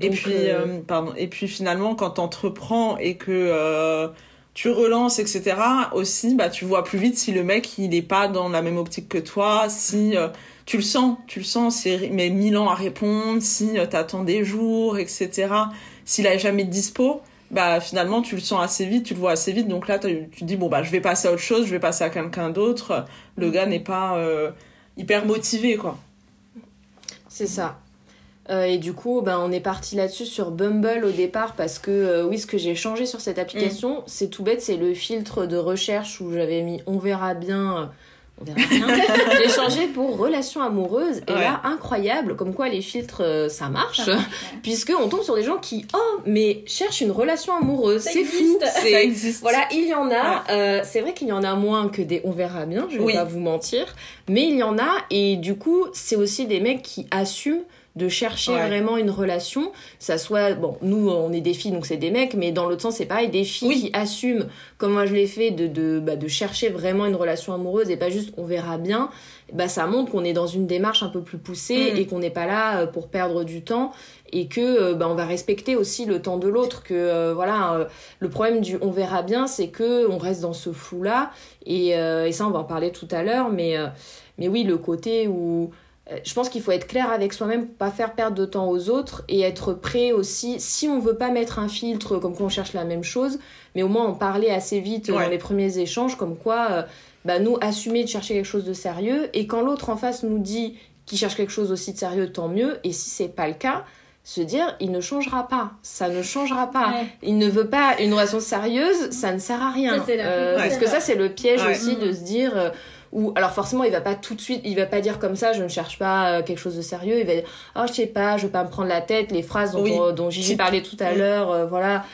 Speaker 3: Et puis, pardon. Et puis finalement, quand t'entreprends et que tu relances, etc., aussi, bah, tu vois plus vite si le mec, il est pas dans la même optique que toi, si euh, tu le sens, tu le sens, c'est mais mille ans à répondre, si euh, t'attends des jours, etc., s'il a jamais de dispo, bah finalement, tu le sens assez vite, tu le vois assez vite, donc là, tu te dis, bon, bah, je vais passer à autre chose, je vais passer à quelqu'un d'autre, le gars n'est pas euh, hyper motivé, quoi.
Speaker 2: C'est ça. Euh, et du coup, ben, on est parti là-dessus sur Bumble au départ parce que, euh, oui, ce que j'ai changé sur cette application, c'est tout bête, c'est le filtre de recherche où j'avais mis on verra bien. On verra bien. j'ai changé pour relation amoureuse. Et
Speaker 3: Ouais.
Speaker 2: là, incroyable, comme quoi les filtres, euh, ça marche.
Speaker 1: Ça marche, ouais.
Speaker 2: Puisque on tombe sur des gens qui, oh, mais cherchent une relation amoureuse. C'est fou.
Speaker 3: Ça existe.
Speaker 2: voilà, il y en a. euh, c'est vrai qu'il y en a moins que des on verra bien, je vais
Speaker 3: Oui.
Speaker 2: pas vous mentir. Mais il y en a, et du coup, c'est aussi des mecs qui assument de chercher vraiment une relation. Ça soit, bon, nous, on est des filles, donc c'est des mecs, mais dans l'autre sens, c'est pareil, des filles qui assument, comme moi je l'ai fait, de, de, bah, de chercher vraiment une relation amoureuse et pas juste on verra bien. Bah, ça montre qu'on est dans une démarche un peu plus poussée mm. et qu'on n'est pas là euh, pour perdre du temps et que euh, bah, on va respecter aussi le temps de l'autre que euh, voilà le problème du on verra bien c'est que on reste dans ce flou là et, et ça on va en parler tout à l'heure mais mais oui le côté où je pense qu'il faut être clair avec soi-même pour pas faire perdre de temps aux autres et être prêt aussi si on veut pas mettre un filtre comme qu'on cherche la même chose mais au moins en parler assez vite dans les premiers échanges comme quoi bah nous assumer de chercher quelque chose de sérieux et quand l'autre en face nous dit qu'il cherche quelque chose aussi de sérieux tant mieux et si c'est pas le cas se dire il ne changera pas. Ça ne changera pas. Il ne veut pas une relation sérieuse ça ne sert à rien. Euh, parce que ça c'est le piège aussi de se dire euh, ou alors forcément il va pas tout de suite il va pas dire comme ça je ne cherche pas euh, quelque chose de sérieux. Il va dire oh je sais pas je veux pas me prendre la tête les phrases dont, dont Gigi parlait tout à l'heure voilà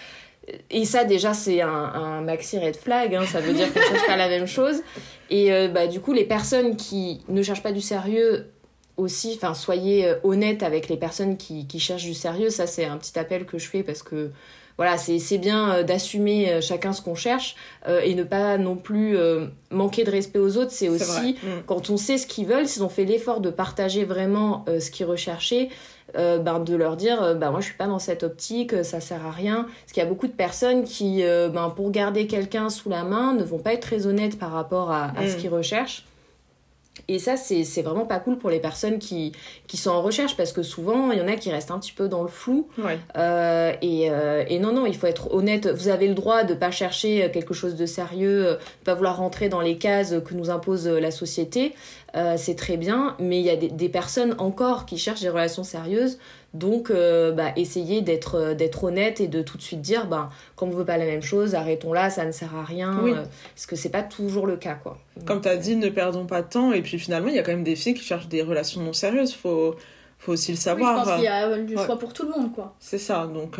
Speaker 2: et ça déjà c'est un, un, maxi red flag, hein, ça veut dire qu'on cherche pas la même chose. Et euh, bah, du coup les personnes qui ne cherchent pas du sérieux aussi, enfin soyez euh, honnêtes avec les personnes qui, qui cherchent du sérieux, ça c'est un petit appel que je fais parce que voilà, c'est bien euh, d'assumer chacun ce qu'on cherche et ne pas non plus manquer de respect aux autres. C'est aussi mm. quand on sait ce qu'ils veulent, s'ils ont fait l'effort de partager vraiment ce qu'ils recherchaient, euh, ben, de leur dire euh, ben, moi je suis pas dans cette optique, euh, ça sert à rien. Parce qu'il y a beaucoup de personnes qui, ben, pour garder quelqu'un sous la main, ne vont pas être très honnêtes par rapport à, à ce mm. qu'ils recherchent. Et ça, c'est vraiment pas cool pour les personnes qui, qui sont en recherche parce que souvent, il y en a qui restent un petit peu dans le flou. Euh, et, euh, et, non, non, il faut être honnête. Vous avez le droit de pas chercher quelque chose de sérieux, de pas vouloir rentrer dans les cases que nous impose la société. Euh, c'est très bien, mais il y a des, des, personnes encore qui cherchent des relations sérieuses. Donc, euh, bah, essayez d'être euh, d'être honnête et de tout de suite dire, bah, quand on veut pas la même chose, arrêtons là, ça ne sert à rien. Euh, parce que c'est pas toujours le cas, quoi.
Speaker 3: Comme tu as dit, ne perdons pas de temps. Et puis finalement, il y a quand même des filles qui cherchent des relations non sérieuses. Faut faut aussi le savoir.
Speaker 1: je pense qu'il y a du choix pour tout le monde, quoi.
Speaker 3: C'est ça. Donc,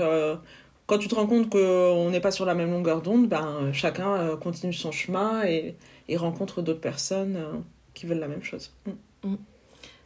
Speaker 3: quand tu te rends compte qu'on n'est pas sur la même longueur d'onde, ben, chacun continue son chemin et, et rencontre d'autres personnes qui veulent la même chose. Mm.
Speaker 2: Mm.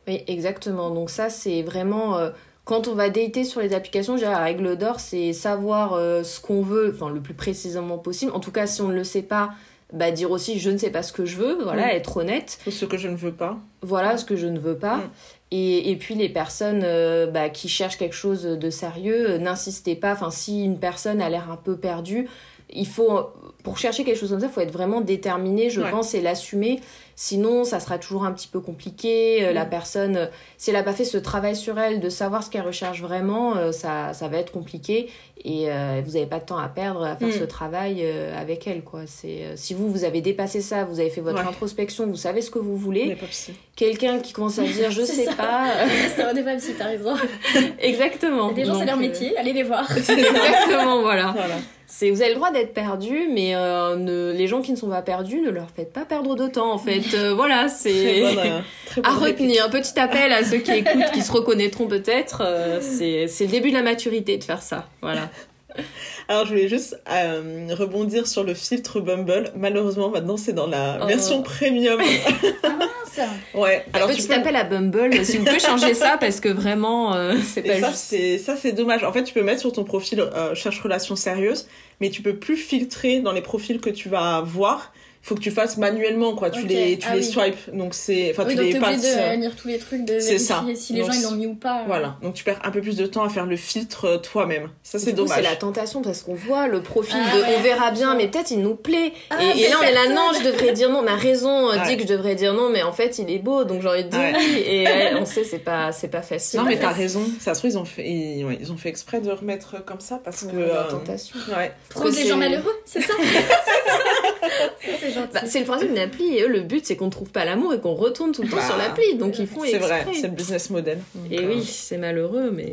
Speaker 2: Oui, exactement. Donc ça, c'est vraiment quand on va dater sur les applications, la règle d'or, c'est savoir euh, ce qu'on veut, enfin le plus précisément possible. En tout cas, si on ne le sait pas, bah, dire aussi je ne sais pas ce que je veux, voilà, être honnête.
Speaker 3: ce que je ne veux pas.
Speaker 2: Voilà, ce que je ne veux pas. Mm. Et, et, puis les personnes euh, bah, qui cherchent quelque chose de sérieux, euh, n'insistez pas. Enfin, si une personne a l'air un peu perdue, il faut, pour chercher quelque chose comme ça, il faut être vraiment déterminé, je pense, et l'assumer. Sinon, ça sera toujours un petit peu compliqué. Euh, la mm. personne, euh, si elle n'a pas fait ce travail sur elle, de savoir ce qu'elle recherche vraiment, euh, ça, ça va être compliqué. Et vous n'avez pas de temps à perdre à faire mm. ce travail avec elle. Quoi. si vous, vous avez dépassé ça, vous avez fait votre introspection, vous savez ce que vous voulez. Quelqu'un qui commence à dire je sais pas.
Speaker 1: c'est un des si t'as raison.
Speaker 2: Exactement.
Speaker 1: des gens, c'est leur métier, allez les voir.
Speaker 2: Exactement, voilà. voilà. C'est, vous avez le droit d'être perdu, mais ne, les gens qui ne sont pas perdus, ne leur faites pas perdre de temps en fait. Euh, voilà, c'est euh, à retenir. Un petit appel à ceux qui écoutent, qui se reconnaîtront peut-être. Euh, c'est le début de la maturité de faire ça. Voilà.
Speaker 3: Alors, je voulais juste rebondir sur le filtre Bumble. Malheureusement, maintenant, c'est dans la oh. version premium.
Speaker 2: Ouais. Alors, petit appel à Bumble, si vous pouvez changer ça, parce que vraiment, c'est pas
Speaker 3: ça, juste. Ça, c'est dommage. En fait, tu peux mettre sur ton profil cherche relation sérieuse, mais tu peux plus filtrer dans les profils que tu vas voir faut que tu fasses manuellement quoi. Tu les tu ah les swipes. Donc c'est
Speaker 1: enfin tu donc les passes de lire tous les trucs de vérifier ça. si les gens ils l'ont mis ou pas.
Speaker 3: voilà. Donc tu perds un peu plus de temps à faire le filtre euh, toi-même. Ça c'est dommage
Speaker 2: c'est la tentation parce qu'on voit le profil ah de on verra bien mais peut-être il nous plaît. Ah, et, là on est là non je devrais dire non. Ma raison euh, dit que je devrais dire non mais en fait il est beau donc j'ai envie de dire oui. Et on sait c'est pas c'est pas facile.
Speaker 3: Non mais t'as raison. Ça se trouve ils ont fait ils, ont fait exprès de remettre comme ça parce que
Speaker 2: la euh, tentation.
Speaker 3: ouais.
Speaker 1: Pour des gens malheureux c'est ça
Speaker 2: Bah, c'est le principe d'une appli et eux, le but c'est qu'on trouve pas l'amour et qu'on retourne tout le temps sur bah, l'appli. Donc ils font
Speaker 3: C'est vrai, c'est le business model.
Speaker 2: Et oui, c'est malheureux, mais.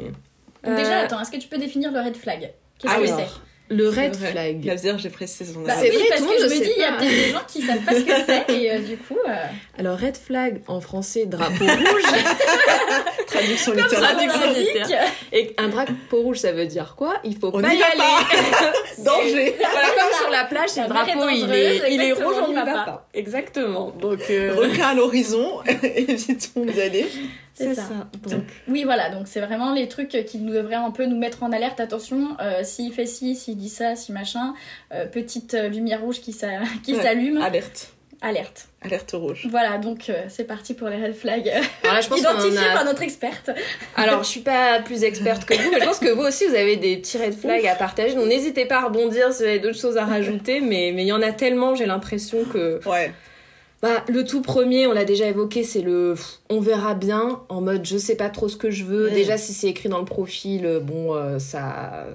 Speaker 1: déjà, euh, attends, est-ce que tu peux définir le red flag? Qu'est-ce que c'est?
Speaker 2: Le red flag.
Speaker 3: dire j'ai précisé
Speaker 1: bah, C'est vrai, parce que je me dis, il y a peut-être des gens qui savent pas ce que c'est, et euh, du coup. Euh...
Speaker 2: Alors, red flag en français, drapeau rouge.
Speaker 3: traduction.
Speaker 2: Traduction Et un drapeau rouge, ça veut dire quoi? Il faut pas y, aller.
Speaker 3: Pas. Danger.
Speaker 2: Voilà, comme sur la plage, le drapeau, il est, il est rouge, on n'y va pas. Exactement. Donc,
Speaker 3: euh... Requin à l'horizon, évitons d'y aller.
Speaker 1: C'est ça. Donc... Oui, voilà, donc c'est vraiment les trucs qui nous devraient un peu nous mettre en alerte. Attention, euh, s'il fait ci, s'il dit ça, si machin, euh, petite euh, lumière rouge qui s'allume.
Speaker 3: Alerte.
Speaker 1: Alerte.
Speaker 3: Alerte rouge.
Speaker 1: Voilà, donc c'est parti pour les red flags. Alors je pense Identifiés par notre experte.
Speaker 2: Alors je suis pas plus experte que vous, mais je pense que vous aussi vous avez des petits red flags à partager. Donc n'hésitez pas à rebondir si vous avez d'autres choses à rajouter, mais il y en a tellement, j'ai l'impression que.
Speaker 3: Ouais.
Speaker 2: Bah, le tout premier, on l'a déjà évoqué, c'est le on verra bien, en mode je sais pas trop ce que je veux. Déjà, si c'est écrit dans le profil, euh, bon, euh, ça.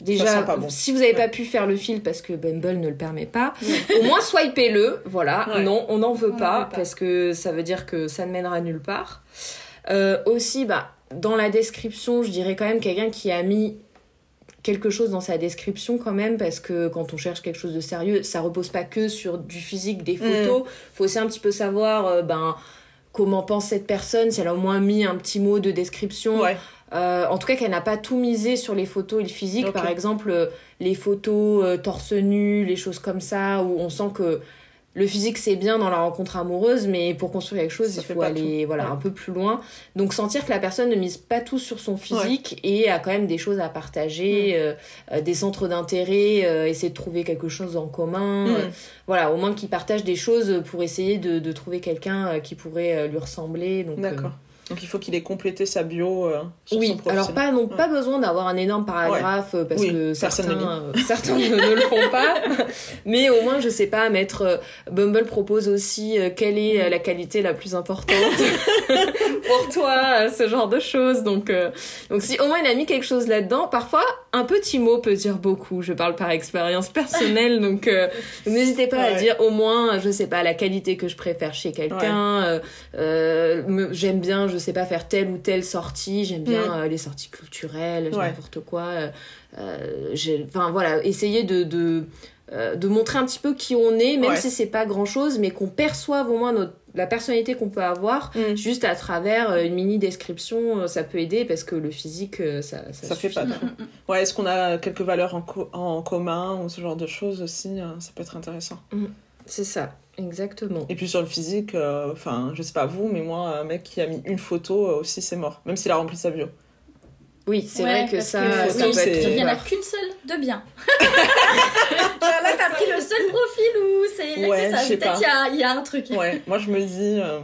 Speaker 2: Déjà, si vous n'avez pas pu faire le fil parce que Bumble ne le permet pas, au moins swipez-le. Voilà, non, on n'en veut, pas, parce que ça veut dire que ça ne mènera nulle part. Euh, aussi, bah, dans la description, je dirais quand même quelqu'un qui a mis quelque chose dans sa description quand même parce que quand on cherche quelque chose de sérieux ça repose pas que sur du physique des photos. Mm. faut aussi un petit peu savoir euh, ben comment pense cette personne si elle a au moins mis un petit mot de description. Euh, en tout cas qu'elle n'a pas tout misé sur les photos et le physique. Par exemple euh, les photos torse nu les choses comme ça où on sent que le physique c'est bien dans la rencontre amoureuse, mais pour construire quelque chose, il faut aller voilà un peu plus loin. Donc sentir que la personne ne mise pas tout sur son physique et a quand même des choses à partager, euh, euh, des centres d'intérêt, euh, essayer de trouver quelque chose en commun. Mm. voilà, au moins qu'il partage des choses pour essayer de, de trouver quelqu'un qui pourrait lui ressembler.
Speaker 3: D'accord. Donc il faut qu'il ait complété sa bio euh, sur
Speaker 2: oui,
Speaker 3: son
Speaker 2: alors pas, non, pas besoin d'avoir un énorme paragraphe euh, parce que certains, euh, certains ne, le font pas. Mais au moins, je sais pas, mettre... Bumble propose aussi quelle est la qualité la plus importante pour toi, ce genre de choses. Donc, donc si au moins il a mis quelque chose là-dedans, parfois un petit mot peut dire beaucoup. Je parle par expérience personnelle, donc n'hésitez pas à dire au moins, je sais pas, la qualité que je préfère chez quelqu'un. J'aime bien... Je je sais pas faire telle ou telle sortie j'aime bien mm. euh, les sorties culturelles n'importe quoi euh, euh enfin voilà essayer de, de, euh, de montrer un petit peu qui on est même si c'est pas grand chose mais qu'on perçoive au moins notre la personnalité qu'on peut avoir mm. juste à travers une mini description ça peut aider parce que le physique ça
Speaker 3: ça, fait pas ouais est-ce qu'on a quelques valeurs en, en commun ou ce genre de choses aussi ça peut être intéressant.
Speaker 2: Mm. c'est ça Exactement.
Speaker 3: Et puis sur le physique, euh, enfin, je sais pas vous, mais moi, un mec qui a mis une photo euh, aussi, c'est mort. Même s'il a rempli sa bio.
Speaker 2: Oui, c'est vrai que ça,
Speaker 1: que, ça peut être... Il n'y en a qu'une seule de bien. là, t'as pris le seul profil où c'est ouais, ça. Peut-être il y, a un truc.
Speaker 3: Ouais, moi je me dis, euh,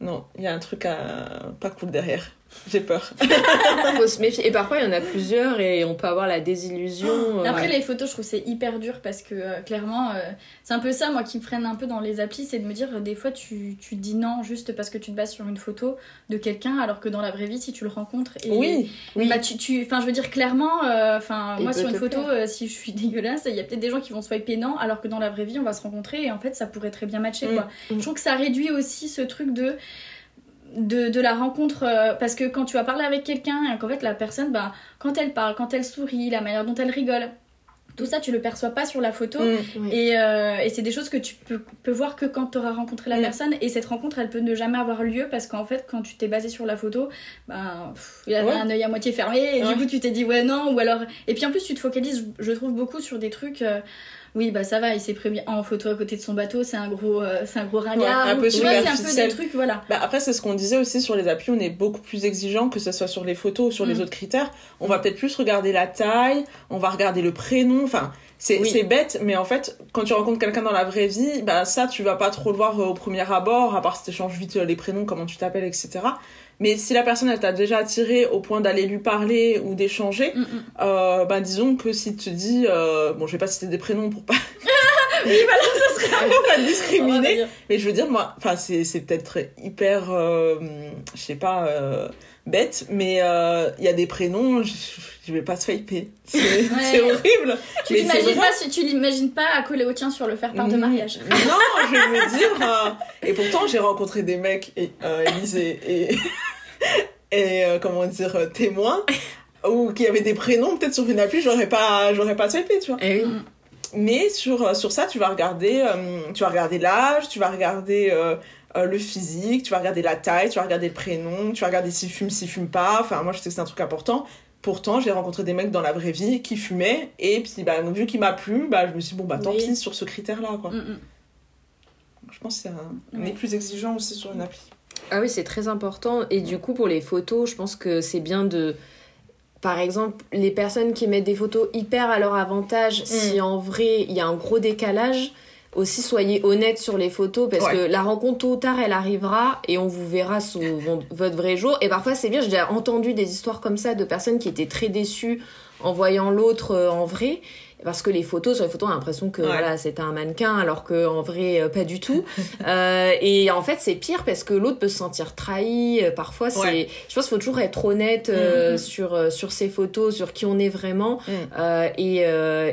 Speaker 3: non, il y a un truc à... pas cool derrière. J'ai peur.
Speaker 2: Faut se méfier. Et parfois, il y en a plusieurs et on peut avoir la désillusion.
Speaker 1: Oh. Après, les photos, je trouve c'est hyper dur parce que euh, clairement, euh, c'est un peu ça, moi, qui me freine un peu dans les applis, c'est de me dire, euh, des fois, tu, tu dis non juste parce que tu te bases sur une photo de quelqu'un, alors que dans la vraie vie, si tu le rencontres. Et,
Speaker 3: oui, oui.
Speaker 1: Bah, tu, tu, je veux dire, clairement, enfin moi, sur une photo, si je suis dégueulasse, il y a peut-être des gens qui vont swiper non, alors que dans la vraie vie, on va se rencontrer et en fait, ça pourrait très bien matcher, quoi. Mm. Je trouve que ça réduit aussi ce truc de de, de, la rencontre euh, parce que quand tu vas parler avec quelqu'un et qu'en fait la personne bah, quand elle parle quand elle sourit la manière dont elle rigole tout ça tu le perçois pas sur la photo. Mm, et, euh, et c'est des choses que tu peux, peux voir que quand tu auras rencontré la mm. personne. Et cette rencontre elle peut ne jamais avoir lieu parce qu'en fait quand tu t'es basé sur la photo bah il y avait un œil à moitié fermé. Et du coup tu t'es dit ouais non ou alors et puis en plus tu te focalises je trouve beaucoup sur des trucs euh, oui bah ça va il s'est prévu en photo à côté de son bateau c'est un gros euh, c'est un gros ringard un peu c'est un peu des trucs voilà.
Speaker 3: Bah après c'est ce qu'on disait aussi sur les applis on est beaucoup plus exigeant que ce soit sur les photos ou sur les mm. autres critères. On va peut-être plus regarder la taille on va regarder le prénom enfin c'est c'est bête mais en fait quand tu rencontres quelqu'un dans la vraie vie bah ça tu vas pas trop le voir euh, au premier abord à part si t'échanges vite euh, les prénoms comment tu t'appelles etc mais si la personne elle t'a déjà attiré au point d'aller lui parler ou d'échanger, mm, mm. euh, ben disons que si tu te dis, euh, bon je vais pas citer des prénoms pour pas,
Speaker 1: oui voilà ce serait
Speaker 3: un peu pas discriminer, mais je veux dire moi, enfin c'est c'est peut-être hyper, euh, je sais pas euh, bête, mais il euh, y a des prénoms, je, je vais pas swiper. C'est ouais. horrible.
Speaker 1: Tu l'imagines pas, tu l'imagines pas à coller au tien sur le faire part de mariage.
Speaker 3: Non, je vais me dire. Euh, et pourtant, j'ai rencontré des mecs, et, euh, Elise et, et, et euh, comment dire, témoins, ou qui avaient des prénoms, peut-être sur une appli, j'aurais pas, j'aurais pas swipé, tu vois.
Speaker 2: Et eh oui.
Speaker 3: Mais sur, sur ça, tu vas regarder, tu vas regarder l'âge, tu vas regarder euh, le physique, tu vas regarder la taille, tu vas regarder le prénom, tu vas regarder s'il fume, s'il fume pas. Enfin, moi, je sais que c'est un truc important. Pourtant, j'ai rencontré des mecs dans la vraie vie qui fumaient, et puis, bah, vu qu'il m'a plu, bah, je me suis dit, bon, bah, tant pis sur ce critère-là, quoi. Mm, mm. Je pense qu'on est plus exigeant aussi sur une appli.
Speaker 2: Ah oui, c'est très important. Et du coup, pour les photos, je pense que c'est bien de. Par exemple, les personnes qui mettent des photos hyper à leur avantage, si en vrai il y a un gros décalage, aussi soyez honnête sur les photos parce que la rencontre tôt ou tard elle arrivera et on vous verra sous votre vrai jour. Et parfois c'est bien, j'ai déjà entendu des histoires comme ça de personnes qui étaient très déçues en voyant l'autre euh, en vrai parce que les photos sur les photos on a l'impression que voilà c'est un mannequin alors que en vrai euh, pas du tout euh, et en fait c'est pire parce que l'autre peut se sentir trahi euh, parfois c'est je pense qu'il faut toujours être honnête euh, mm-hmm. sur sur ses photos sur qui on est vraiment mm. et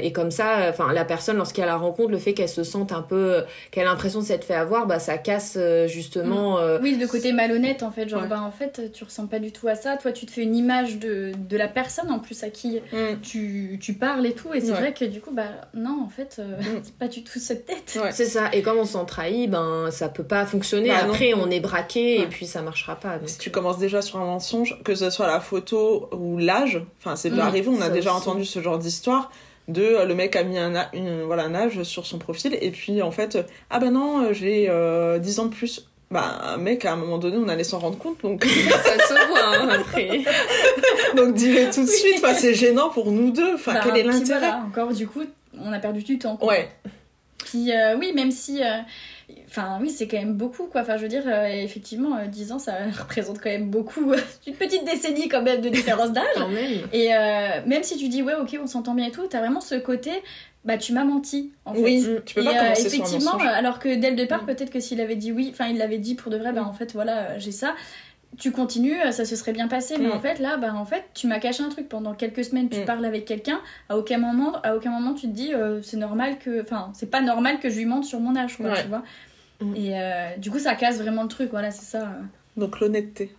Speaker 2: et comme ça enfin la personne lorsqu'elle la rencontre le fait qu'elle se sente un peu qu'elle a l'impression de s'être fait avoir bah ça casse justement
Speaker 1: mm. oui le côté malhonnête en fait genre bah en fait tu ressembles pas du tout à ça toi tu te fais une image de de la personne en plus à qui mm. tu tu parles et tout et c'est vrai que du coup, bah non, en fait, euh, mm. c'est pas du tout cette tête.
Speaker 2: C'est ça. Et comme on s'en trahit, ben ça peut pas fonctionner. Bah, Après, on est braqué et puis ça marchera pas.
Speaker 3: Si tu commences déjà sur un mensonge, que ce soit la photo ou l'âge, enfin, c'est pas mm. arrivé, on a déjà entendu ce genre d'histoire de euh, le mec a mis un, une, voilà, un âge sur son profil et puis en fait ah ben non euh, j'ai 10 ans de plus bah mec à un moment donné on allait s'en rendre compte donc.
Speaker 2: Ça se voit hein, après.
Speaker 3: Donc dis-le tout de suite enfin, c'est gênant pour nous deux. Enfin bah, quel est l'intérêt?
Speaker 1: encore du coup on a perdu du temps
Speaker 3: ouais.
Speaker 1: Puis euh, oui même si euh, enfin oui c'est quand même beaucoup quoi. Enfin je veux dire euh, effectivement 10 ans ça représente quand même beaucoup une petite décennie quand même de différence d'âge. Et même si tu dis ouais ok on s'entend bien et tout t'as vraiment ce côté bah tu m'as menti en fait.
Speaker 3: Oui, tu peux pas commencer
Speaker 1: effectivement,
Speaker 3: sur un
Speaker 1: alors que dès le départ, mm. peut-être que s'il avait dit oui, enfin il l'avait dit pour de vrai, bah en fait voilà, euh, j'ai ça. Tu continues, euh, ça se serait bien passé, mais mm. en fait là, bah en fait, tu m'as caché un truc pendant quelques semaines. Tu mm. parles avec quelqu'un, à aucun moment, à aucun moment tu te dis euh, c'est normal que, enfin c'est pas normal que je lui mente sur mon âge, quoi, tu vois. Et du coup, ça casse vraiment le truc, voilà, c'est ça.
Speaker 3: Donc l'honnêteté.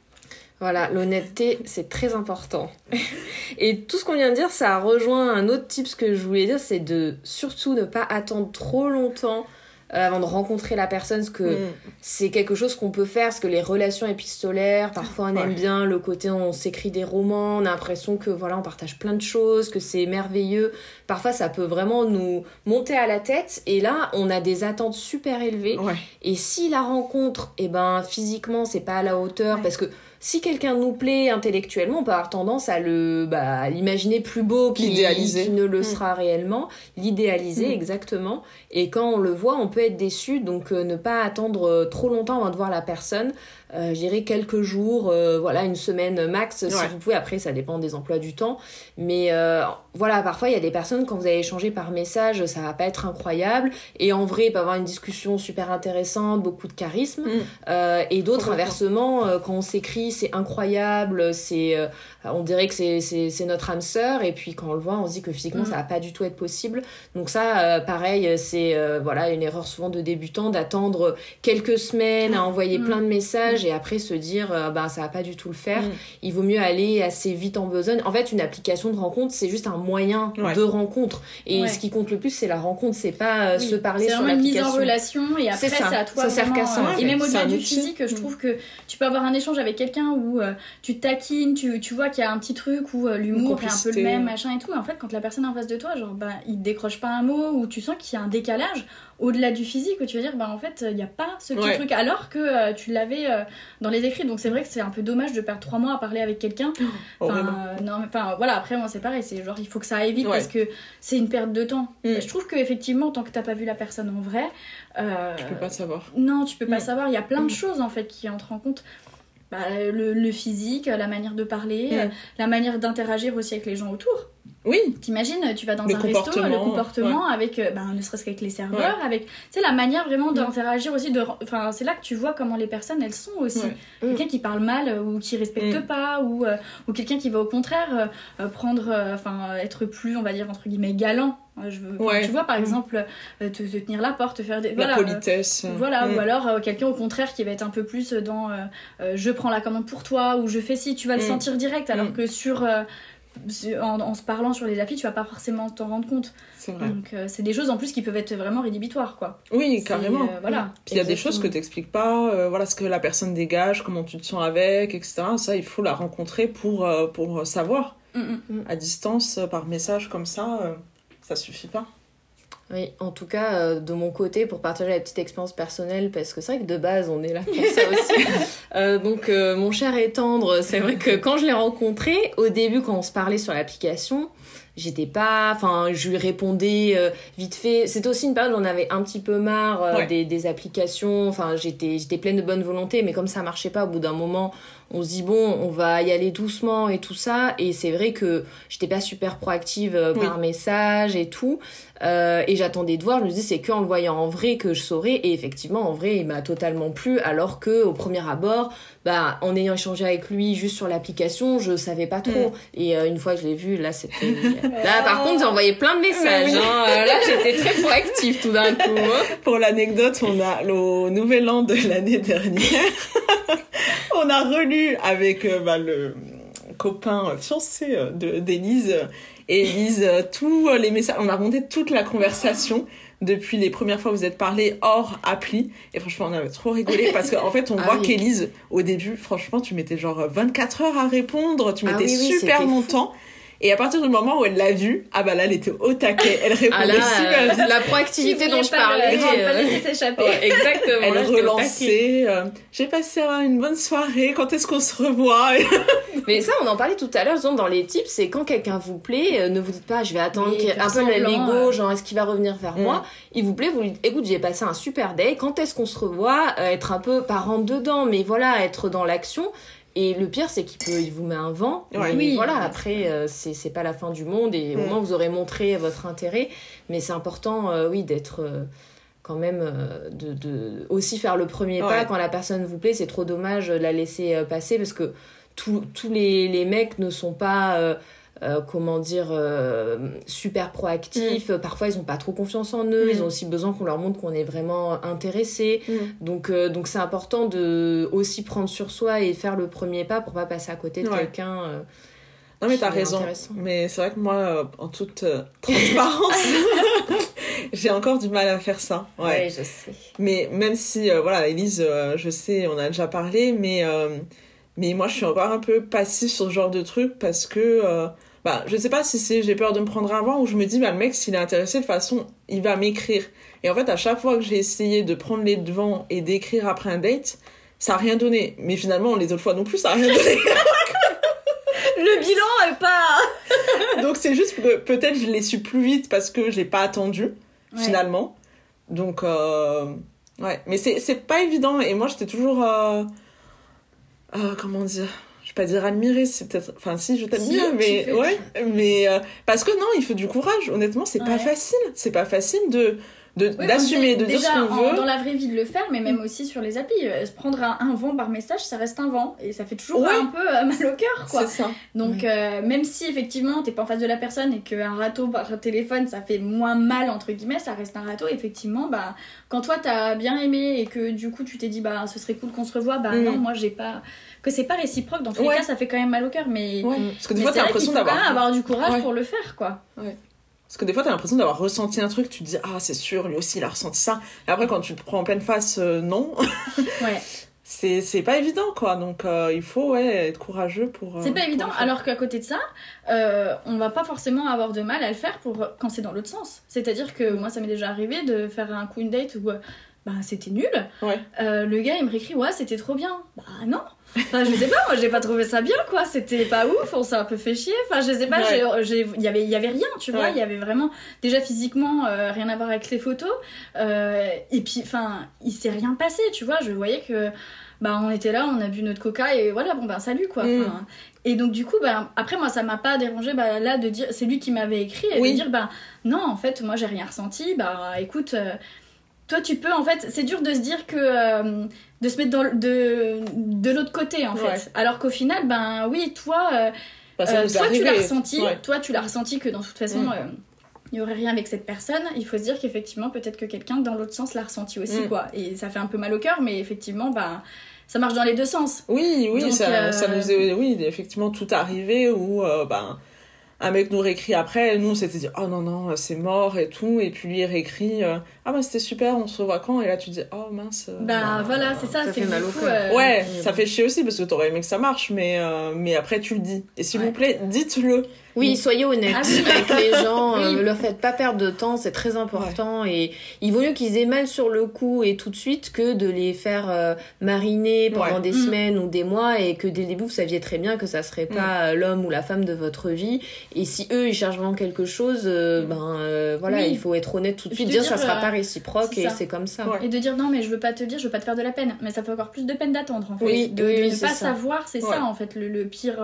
Speaker 2: Voilà, l'honnêteté, c'est très important. Et tout ce qu'on vient de dire, ça rejoint un autre tip que je voulais dire, c'est de surtout ne pas attendre trop longtemps euh, avant de rencontrer la personne, parce que mm. c'est quelque chose qu'on peut faire, parce que les relations épistolaires, parfois on aime bien le côté on s'écrit des romans, on a l'impression que voilà, on partage plein de choses, que c'est merveilleux. Parfois ça peut vraiment nous monter à la tête, et là on a des attentes super élevées. Et si la rencontre, et eh ben physiquement c'est pas à la hauteur, parce que si quelqu'un nous plaît intellectuellement, on peut avoir tendance à le bah, l'imaginer plus beau qu'il ne le mm. sera réellement, l'idéaliser mm. exactement. Et quand on le voit, on peut être déçu, donc euh, ne pas attendre euh, trop longtemps avant de voir la personne. Euh, J'irai quelques jours, euh, voilà, une semaine max, si vous pouvez. Après, ça dépend des emplois du temps. Mais euh, voilà, parfois, il y a des personnes, quand vous allez échanger par message, ça va pas être incroyable. Et en vrai, il peut avoir une discussion super intéressante, beaucoup de charisme. Mm. et d'autres, inversement, quand on s'écrit, c'est incroyable, c'est, on dirait que c'est notre âme sœur. Et puis, quand on le voit, on se dit que physiquement, mm. ça va pas du tout être possible. Donc ça, pareil, c'est voilà une erreur souvent de débutant d'attendre quelques semaines à envoyer mm. plein de messages et après se dire euh, bah ça va pas du tout le faire. Mm. Il vaut mieux aller assez vite en besogne. En fait, une application de rencontre, c'est juste un moyen de rencontre. Et ce qui compte le plus, c'est la rencontre, c'est pas euh, se parler sur l'application.
Speaker 1: C'est une mise en relation et après c'est à toi. Ça sert qu'à ça. Euh, et même au-delà du physique, je mm. trouve que tu peux avoir un échange avec quelqu'un où tu taquines, tu, tu vois qu'il y a un petit truc où l'humour est un peu le même, machin et tout. Et en fait, quand la personne est en face de toi, genre bah il décroche pas un mot ou tu sens qu'il y a un décalage au-delà du physique où tu vas dire bah en fait il n'y a pas ce petit truc. Alors que euh, tu l'avais euh, dans les écrits. Donc c'est vrai que c'est un peu dommage de perdre trois mois à parler avec quelqu'un. Oh, enfin, non enfin voilà après moi c'est pareil. C'est genre il faut que ça aille vite parce que c'est une perte de temps. Mm. je trouve que effectivement tant que t'as pas vu la personne en vrai
Speaker 3: euh, tu peux pas savoir.
Speaker 1: non tu peux pas mm. savoir. Il y a plein de mm. choses en fait qui entrent en compte. Bah, le, physique la manière de parler la manière d'interagir aussi avec les gens autour
Speaker 3: oui.
Speaker 1: T'imagines, tu vas dans un resto, le comportement avec, euh, ben, ne serait-ce qu'avec les serveurs, avec, tu sais, la manière vraiment d'interagir aussi. De, enfin, c'est là que tu vois comment les personnes elles sont aussi. Quelqu'un qui parle mal euh, ou qui respecte mm. pas ou euh, ou quelqu'un qui va au contraire prendre, enfin, être plus, on va dire entre guillemets galant. Je veux, Tu vois, par mm. exemple, te, tenir la porte, faire des.
Speaker 3: La politesse.
Speaker 1: voilà, ou mm. alors quelqu'un au contraire qui va être un peu plus dans je prends la commande pour toi ou je fais ci, tu vas le sentir direct, alors que sur en, se parlant sur les applis, tu vas pas forcément t'en rendre compte.
Speaker 3: C'est vrai.
Speaker 1: Donc, euh, c'est des choses en plus qui peuvent être vraiment rédhibitoires, quoi.
Speaker 3: Oui, carrément.
Speaker 1: Euh, voilà.
Speaker 3: Puis il y a des choses que t'expliques pas, euh, voilà ce que la personne dégage, comment tu te sens avec, etc. Ça, il faut la rencontrer pour, pour savoir. Mm, mm. À distance, par message comme ça, ça suffit pas.
Speaker 2: Oui, en tout cas, euh, de mon côté, pour partager la petite expérience personnelle, parce que c'est vrai que de base, on est là pour ça aussi. Euh, donc, euh, mon cher et tendre, c'est vrai que quand je l'ai rencontré, au début, quand on se parlait sur l'application, j'étais pas enfin je lui répondais vite fait c'était aussi une période où on avait un petit peu marre des, des, applications enfin j'étais j'étais pleine de bonne volonté mais comme ça marchait pas au bout d'un moment on se dit bon, on va y aller doucement et tout ça. Et c'est vrai que j'étais pas super proactive euh, par message et tout. Euh, et j'attendais de voir. Je me dis c'est qu'en le voyant en vrai que je saurais. Et effectivement, en vrai, il m'a totalement plu. Alors que au premier abord, bah, en ayant échangé avec lui juste sur l'application, je savais pas trop. Mm. Et euh, une fois que je l'ai vu, là, c'était. là, par contre, j'ai envoyé plein de messages. Hein. là, j'étais très proactive tout d'un coup. Hein.
Speaker 3: Pour l'anecdote, on a le nouvel an de l'année dernière. on a relu avec euh, bah, le copain fiancé euh, d'Élise et Élise euh, tous les messages. On a remonté toute la conversation depuis les premières fois où vous êtes parlé hors appli. Et franchement, on avait trop rigolé parce qu'en en fait, on ah voit qu'Élise, au début, franchement, tu mettais genre 24 heures à répondre, tu ah mettais super longtemps. Et à partir du moment où elle l'a vu, ah bah là, elle était au taquet. Elle répondait ah super vite.
Speaker 2: La proactivité dont je parlais.
Speaker 1: pas s'échapper.
Speaker 2: exactement.
Speaker 3: Elle relançait. Euh, J'ai passé une bonne soirée. Quand est-ce qu'on se revoit
Speaker 2: Mais ça, on en parlait tout à l'heure. Dans les tips, c'est quand quelqu'un vous plaît, euh, ne vous dites pas, je vais attendre un peu l'ego, genre est-ce qu'il va revenir vers moi. Mm. Il vous plaît, vous lui dites, écoute, j'ai passé un super day. Quand est-ce qu'on se revoit euh, Être un peu par dedans, mais voilà, être dans l'action. Et le pire, c'est qu'il peut, il vous met un vent. oui. Voilà, après, euh, c'est pas la fin du monde et au mm. moins vous aurez montré votre intérêt. Mais c'est important, euh, oui, d'être euh, quand même, de, de, aussi faire le premier pas quand la personne vous plaît. C'est trop dommage de la laisser passer parce que tous les, les mecs ne sont pas euh, comment dire, euh, super proactifs. Mm. Parfois, ils n'ont pas trop confiance en eux. Ils ont mm. aussi besoin qu'on leur montre qu'on est vraiment intéressé. Mm. Donc, euh, donc c'est important de aussi prendre sur soi et faire le premier pas pour pas passer à côté de quelqu'un.
Speaker 3: non mais t'as raison. Mais c'est vrai que moi, en toute transparence, j'ai encore du mal à faire ça.
Speaker 2: Ouais, je sais.
Speaker 3: Mais même si, voilà, Elise, je sais, on a déjà parlé, mais mais moi, je suis encore un peu passif sur ce genre de truc parce que bah, je sais pas si c'est j'ai peur de me prendre un vent ou je me dis, bah, le mec, s'il est intéressé, de façon, il va m'écrire. Et en fait, à chaque fois que j'ai essayé de prendre les devants et d'écrire après un date, ça n'a rien donné. Mais finalement, les autres fois non plus, ça n'a rien donné.
Speaker 1: le bilan est pas.
Speaker 3: Donc c'est juste que peut-être je l'ai su plus vite parce que je l'ai pas attendu, finalement. Donc, euh... ouais. Mais c'est pas évident. Et moi, j'étais toujours. Euh... Euh, comment dire? Pas dire admirer, c'est peut-être. Enfin, si, je t'admire, mais ouais. Mais euh, parce que non, il faut du courage. Honnêtement, c'est pas facile. C'est pas facile de d'assumer, de, dire ce qu'on veut.
Speaker 1: dans la vraie vie de le faire, mais même aussi sur les applis. Euh, prendre un, vent par message, ça reste un vent. Et ça fait toujours un peu euh, mal au cœur, quoi.
Speaker 3: C'est ça.
Speaker 1: Donc, même si effectivement t'es pas en face de la personne et qu'un râteau par téléphone, ça fait moins mal, entre guillemets, ça reste un râteau. Effectivement, bah, quand toi t'as bien aimé et que du coup tu t'es dit, bah, ce serait cool qu'on se revoie, bah, mm. non, moi j'ai pas que c'est pas réciproque. Dans tous les cas, ça fait quand même mal au cœur, mais.
Speaker 3: Parce que des fois, t'as l'impression d'avoir.
Speaker 1: avoir du courage pour le faire, quoi.
Speaker 3: Parce que des fois, t'as l'impression d'avoir ressenti un truc, tu te dis, ah, c'est sûr, lui aussi, il a ressenti ça. Et après, quand tu te prends en pleine face, euh, non.
Speaker 1: ouais.
Speaker 3: C'est pas évident, quoi. Donc, euh, il faut ouais, être courageux pour.
Speaker 1: Euh, c'est pas évident, alors qu'à côté de ça, on va pas forcément avoir de mal à le faire pour quand c'est dans l'autre sens. C'est-à-dire que moi, ça m'est déjà arrivé de faire un coup date où bah, c'était nul.
Speaker 3: Ouais.
Speaker 1: le gars, il me réécrit, ouais, c'était trop bien. Bah, non. Enfin, je sais pas, moi j'ai pas trouvé ça bien quoi, c'était pas ouf, on s'est un peu fait chier. Enfin, je sais pas, il y avait, y avait rien, tu vois, il y avait vraiment, déjà physiquement, euh, rien à voir avec les photos. Euh, et puis, enfin, il s'est rien passé, tu vois, je voyais que, bah, on était là, on a bu notre coca et voilà, bon, ben, salut quoi. Mm. Et donc, du coup, bah, après, moi, ça m'a pas dérangé, bah, là, de dire, c'est lui qui m'avait écrit, et de dire, bah, non, en fait, moi, j'ai rien ressenti, bah, écoute, euh, toi, tu peux, en fait, c'est dur de se dire que de se mettre dans, de, de l'autre côté en fait. Alors qu'au final, ben oui, toi, euh, bah, euh, toi tu l'as ressenti, toi tu l'as ressenti que dans toute façon. Mm. Euh, il n'y aurait rien avec cette personne, il faut se dire qu'effectivement, peut-être que quelqu'un dans l'autre sens l'a ressenti aussi, mm. quoi. Et ça fait un peu mal au cœur, mais effectivement, ben, ça marche dans les deux sens.
Speaker 3: Oui, oui, ça, ça, nous est, oui, effectivement, tout arrivé où, ben, un mec nous réécrit après, nous on s'était dit oh non non c'est mort et tout, et puis lui il réécrit euh, ah bah c'était super, on se revoit quand? Et là tu dis oh mince.
Speaker 1: Euh, bah, voilà c'est ça,
Speaker 2: ça fait mal au cœur.
Speaker 3: Euh, ouais, ça fait chier aussi parce que t'aurais aimé que ça marche, mais mais après tu le dis. Et s'il vous plaît dites-le.
Speaker 2: Oui, soyez honnête. Ah avec les gens, ne leur faites pas perdre de temps, c'est très important et il vaut mieux qu'ils aient mal sur le coup et tout de suite que de les faire mariner pendant des mm. semaines ou des mois et que dès le début vous saviez très bien que ça serait mm. pas l'homme ou la femme de votre vie et si eux ils cherchent vraiment quelque chose, euh, ben euh, voilà, il faut être honnête tout de suite, dire, ça sera pas euh, réciproque et c'est comme ça.
Speaker 1: Et de dire non mais je veux pas te dire, je veux pas te faire de la peine, mais ça fait encore plus de peine d'attendre en fait. Oui, de, ne pas savoir, c'est ça en fait le, pire.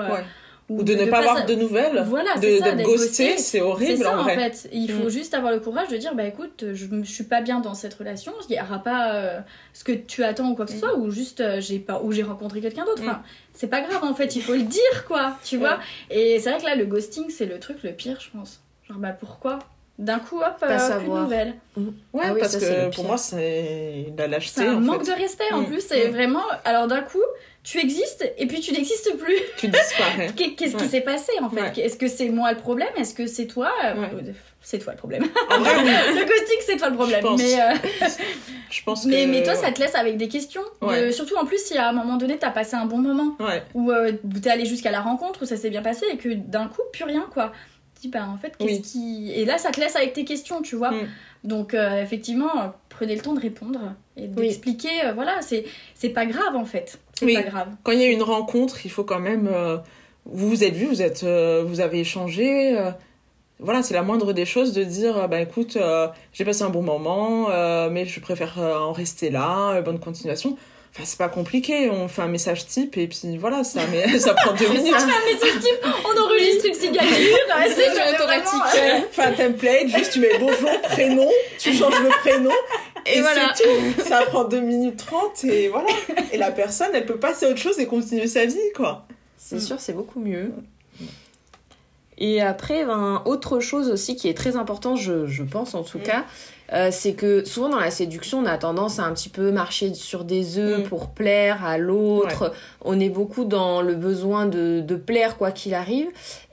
Speaker 3: Ou, de, ne pas avoir de nouvelles. Voilà, de, ça, de ghoster, c'est horrible
Speaker 1: ça,
Speaker 3: en, vrai.
Speaker 1: en fait. Il faut mm. juste avoir le courage de dire bah écoute, je ne suis pas bien dans cette relation, il n'y aura pas ce que tu attends ou quoi que ce mm. soit, ou juste j'ai pas ou j'ai rencontré quelqu'un d'autre. Enfin, c'est pas grave en fait, il faut le dire quoi, tu vois. Et c'est vrai que là, le ghosting, c'est le truc le pire, je pense. Genre, bah pourquoi? D'un coup, hop, pas plus de nouvelles.
Speaker 3: Mmh. Ouais, ah parce que pour moi, c'est la lâcheté.
Speaker 1: C'est un manque de respect en mmh. plus. C'est mmh. vraiment. Alors d'un coup, tu existes et puis tu n'existes plus.
Speaker 3: Tu disparais.
Speaker 1: Qu'est-ce qui s'est passé en fait? Est-ce que c'est moi le problème? Est-ce que c'est toi? C'est toi le problème. le ghosting, c'est toi le problème. Je mais, euh,
Speaker 3: je pense
Speaker 1: mais, mais, toi, ça te laisse avec des questions. Euh, surtout en plus, si à un moment donné, t'as passé un bon moment. Ou euh, t'es allé jusqu'à la rencontre, où ça s'est bien passé et que d'un coup, plus rien quoi. Dis, bah en fait, qu'est-ce qui. Et là, ça te laisse avec tes questions, tu vois. Mm. Donc, effectivement, prenez le temps de répondre et d'expliquer. voilà, c'est pas grave en fait. C'est pas grave.
Speaker 3: Quand il y a une rencontre, il faut quand même. vous vous êtes vu, vous, êtes, vous avez échangé voilà, c'est la moindre des choses de dire, bah écoute, euh, j'ai passé un bon moment, euh, mais je préfère en rester là, bonne continuation. Enfin, c'est pas compliqué, on fait un message type et puis voilà, ça, mais, ça prend deux minutes.
Speaker 1: on fait un message type, on enregistre une signature, c'est
Speaker 3: automatique. Enfin, un template, juste tu mets bonjour, prénom, tu changes le prénom. Et, et voilà. tout. Ça prend deux minutes 30 et voilà. Et la personne, elle peut passer à autre chose et continuer sa vie, quoi.
Speaker 2: C'est sûr, c'est beaucoup mieux. Et après, ben, autre chose aussi qui est très important, je, je pense en tout mm. cas, euh, c'est que souvent dans la séduction, on a tendance à un petit peu marcher sur des œufs mm. pour plaire à l'autre. On est beaucoup dans le besoin de, de plaire quoi qu'il arrive.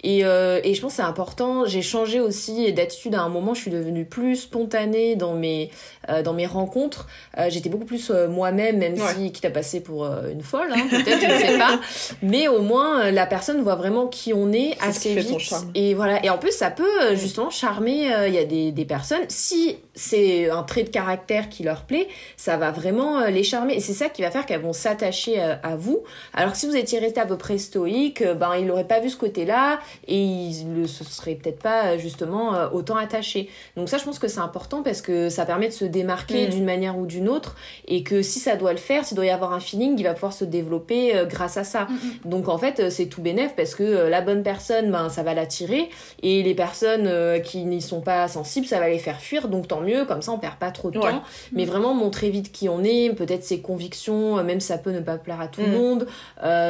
Speaker 2: Et, euh, et, je pense que c'est important. J'ai changé aussi d'attitude à un moment. Je suis devenue plus spontanée dans mes, euh, dans mes rencontres. Euh, J'étais beaucoup plus moi-même, même, si qui t'a passé pour une folle, hein, peut-être, je ne sais pas. Mais au moins, la personne voit vraiment qui on est, assez vite. Et voilà. Et en plus, ça peut justement charmer. Il y a des, des personnes. Si c'est un trait de caractère qui leur plaît, ça va vraiment les charmer. Et c'est ça qui va faire qu'elles vont s'attacher à, vous. Alors que si vous étiez resté à peu près stoïque, ben ils n'auraient pas vu ce côté-là et ils ne se seraient peut-être pas justement euh, autant attachés. Donc ça, je pense que c'est important parce que ça permet de se démarquer mm. d'une manière ou d'une autre et que si ça doit le faire, s'il doit y avoir un feeling, il va pouvoir se développer euh, grâce à ça. Mm, mm. Donc en fait, c'est tout bénef parce que euh, la bonne personne, ben, ça va l'attirer et les personnes qui n'y sont pas sensibles, ça va les faire fuir. Donc tant mieux, comme ça on perd pas trop de temps. Mais vraiment montrer vite qui on est, peut-être ses convictions, même ça peut ne pas plaire à tout le monde.